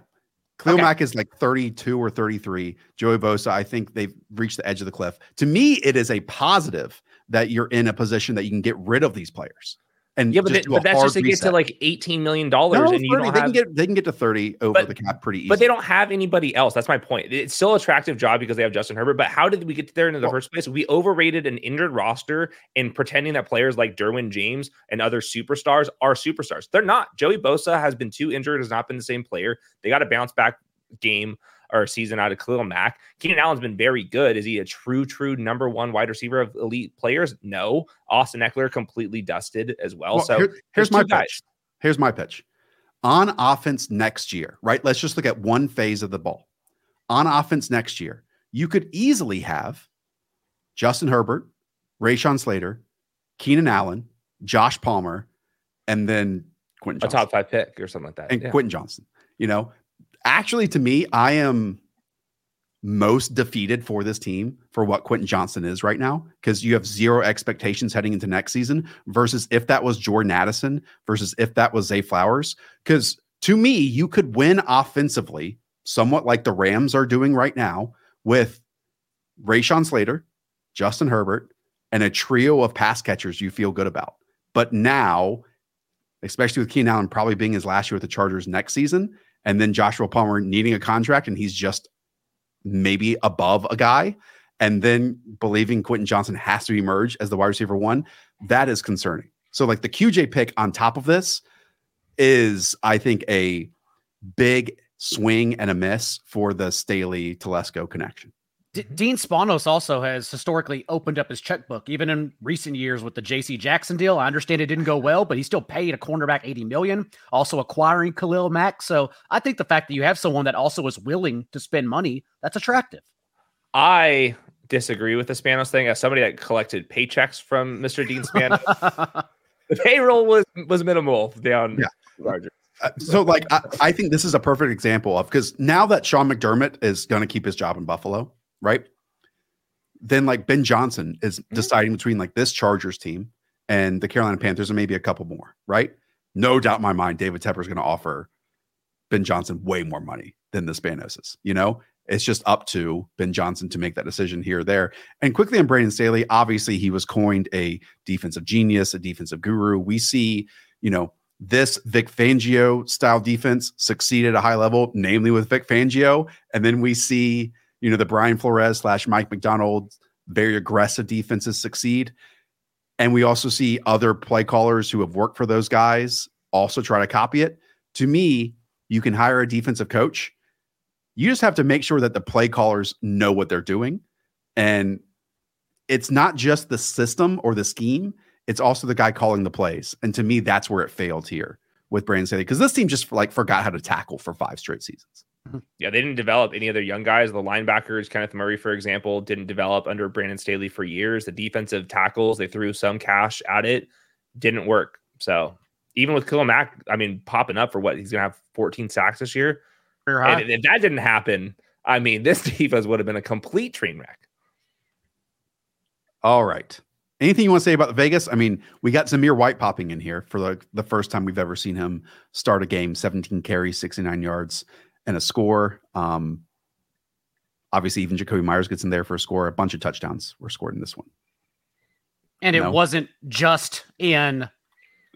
Khalil okay. Mack is like 32 or 33. Joey Bosa, I think they've reached the edge of the cliff. To me, it is a positive that you're in a position that you can get rid of these players. And yeah, but, they, but that's just to get to like eighteen million dollars, no, and you 30, don't they have, can get they can get to thirty over but, the cap pretty easy. But they don't have anybody else. That's my point. It's still attractive job because they have Justin Herbert. But how did we get there in the well, first place? We overrated an injured roster and pretending that players like Derwin James and other superstars are superstars. They're not. Joey Bosa has been too injured, has not been the same player. They got a bounce back game or season out of Khalil Mack. Keenan Allen's been very good. Is he a true, true number one wide receiver of elite players? No. Austin Ekeler completely dusted as well. well so here, here's my pitch. Guys. Here's my pitch. On offense next year, right? Let's just look at one phase of the ball. On offense next year, you could easily have Justin Herbert, Rashawn Slater, Keenan Allen, Josh Palmer, and then Quentin Johnston. A top five pick or something like that. And yeah. Quentin Johnston. You know, actually, to me, I am most defeated for this team for what Quentin Johnston is right now because you have zero expectations heading into next season versus if that was Jordan Addison versus if that was Zay Flowers. Because to me, you could win offensively, somewhat like the Rams are doing right now with Rashawn Slater, Justin Herbert, and a trio of pass catchers you feel good about. But now, especially with Keenan Allen probably being his last year with the Chargers next season, and then Joshua Palmer needing a contract and he's just maybe above a guy, and then believing Quentin Johnston has to emerge as the wide receiver one, that is concerning. So, like the QJ pick on top of this is, I think, a big swing and a miss for the Staley Telesco connection. D- Dean Spanos also has historically opened up his checkbook, even in recent years with the J.C. Jackson deal. I understand it didn't go well, but he still paid a cornerback eighty million, also acquiring Khalil Mack. So I think the fact that you have someone that also is willing to spend money that's attractive. I disagree with the Spanos thing. As somebody that collected paychecks from Mr. Dean Spanos, the payroll was was minimal down yeah. Uh, so, like, I, I think this is a perfect example of because now that Sean McDermott is going to keep his job in Buffalo right? Then like Ben Johnson is mm-hmm. deciding between like this Chargers team and the Carolina Panthers and maybe a couple more, right? No doubt in my mind, David Tepper is going to offer Ben Johnson way more money than the Spanoses. You know, it's just up to Ben Johnson to make that decision here or there. And quickly on Brandon Staley, obviously he was coined a defensive genius, a defensive guru. We see, you know, this Vic Fangio style defense succeed at a high level, namely with Vic Fangio. And then we see you know, the Brian Flores slash Mike Macdonald very aggressive defenses succeed. And we also see other play callers who have worked for those guys also try to copy it. To me, you can hire a defensive coach. You just have to make sure that the play callers know what they're doing. And it's not just the system or the scheme, it's also the guy calling the plays. And to me, that's where it failed here with Brandon Staley because this team just like forgot how to tackle for five straight seasons. Yeah, they didn't develop any other young guys. The linebackers, Kenneth Murray, for example, didn't develop under Brandon Staley for years. The defensive tackles, they threw some cash at it, didn't work. So even with Khalil Mack, I mean, popping up for what he's gonna have 14 sacks this year. If that didn't happen, I mean, this defense would have been a complete train wreck. All right. Anything you want to say about Vegas? I mean, we got Zamir White popping in here for the, the first time we've ever seen him start a game, 17 carries, 69 yards and a score. Um, obviously, even Jakobi Meyers gets in there for a score. A bunch of touchdowns were scored in this one. And it wasn't just in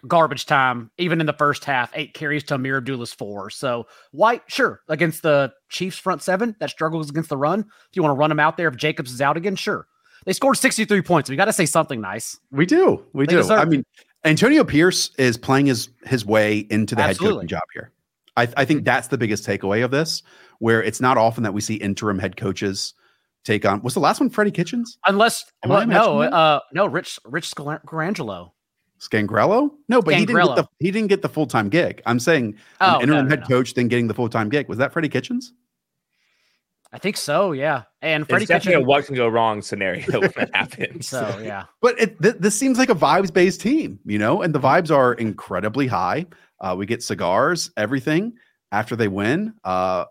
garbage time, even in the first half, eight carries to Ameer Abdullah's four. So White, sure, against the Chiefs front seven that struggles against the run. If you want to run them out there, if Jacobs is out again, sure. They scored 63 points. We got to say something nice. We do. We they do. Deserve- I mean, Antonio Pierce is playing his his way into the Absolutely. head coaching job here. I, I think that's the biggest takeaway of this, where it's not often that we see interim head coaches take on. Was the last one Freddie Kitchens? Unless well, no, uh, no, Rich Rich Garangelo. Scangrello? No, but he didn't get the he didn't get the full time gig. I'm saying Oh, an interim no, no, head no. coach then getting the full time gig. Was that Freddie Kitchens? I think so. Yeah, and Freddie It's definitely a what can go wrong scenario when that happens. So yeah, But it, th- this seems like a vibes based team, you know, and the vibes are incredibly high. Uh, we get cigars, everything after they win. Uh,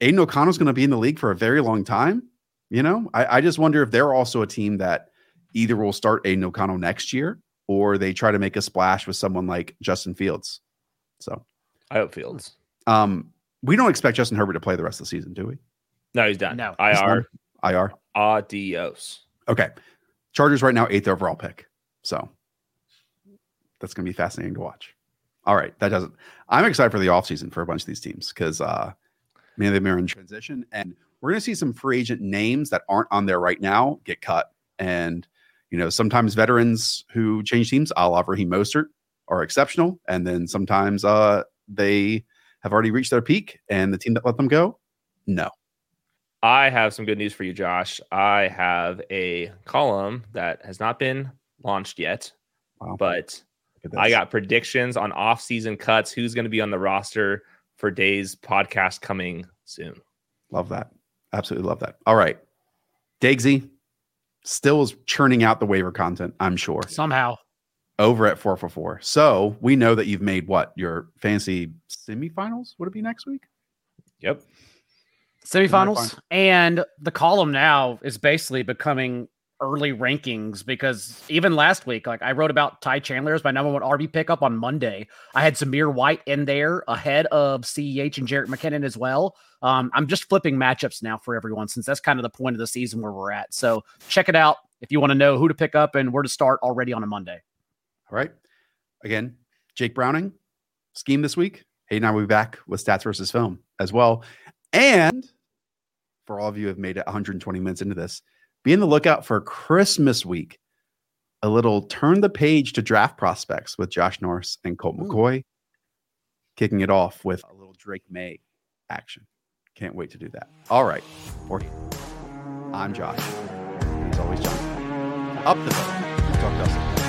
Aidan O'Connell's going to be in the league for a very long time. You know, I, I just wonder if they're also a team that either will start Aidan O'Connell next year or they try to make a splash with someone like Justin Fields. So, I hope Fields. um, we don't expect Justin Herbert to play the rest of the season, do we? No, he's done. No. IR. IR. Adios. Okay. Chargers right now, eighth overall pick. So that's going to be fascinating to watch. All right. That doesn't, I'm excited for the offseason for a bunch of these teams because, uh, man, they've been in transition and we're going to see some free agent names that aren't on there right now get cut. And, you know, sometimes veterans who change teams, a la Raheem Mostert, are exceptional. And then sometimes uh, they have already reached their peak and the team that let them go, no. I have some good news for you, Josh. I have a column that has not been launched yet, Wow. but I got predictions on off-season cuts. Who's going to be on the roster for Days podcast coming soon? Love that. Absolutely love that. All right. Dagsy still is churning out the waiver content, I'm sure, somehow. Over at 4for4. So we know that you've made what? Your fancy semifinals? Would it be next week? Yep. semifinals and the column now is basically becoming early rankings because even last week like i wrote about ty chandler as my number one rb pickup on monday i had zamir white in there ahead of ceh and jerick mckinnon as well um, i'm just flipping matchups now for everyone since that's kind of the point of the season where we're at so check it out if you want to know who to pick up and where to start already on a monday All right. Again, Jake Browning scheme this week. Hey, now we'll be back with stats versus film as well. And for all of you who have made it 120 minutes into this, be in the lookout for Christmas week. A little turn the page to draft prospects with Josh Norris and Colt Ooh. McCoy, kicking it off with a little Drake Maye action. Can't wait to do that. All right. For I'm Josh. As always, John. Up the vote. Talk to us.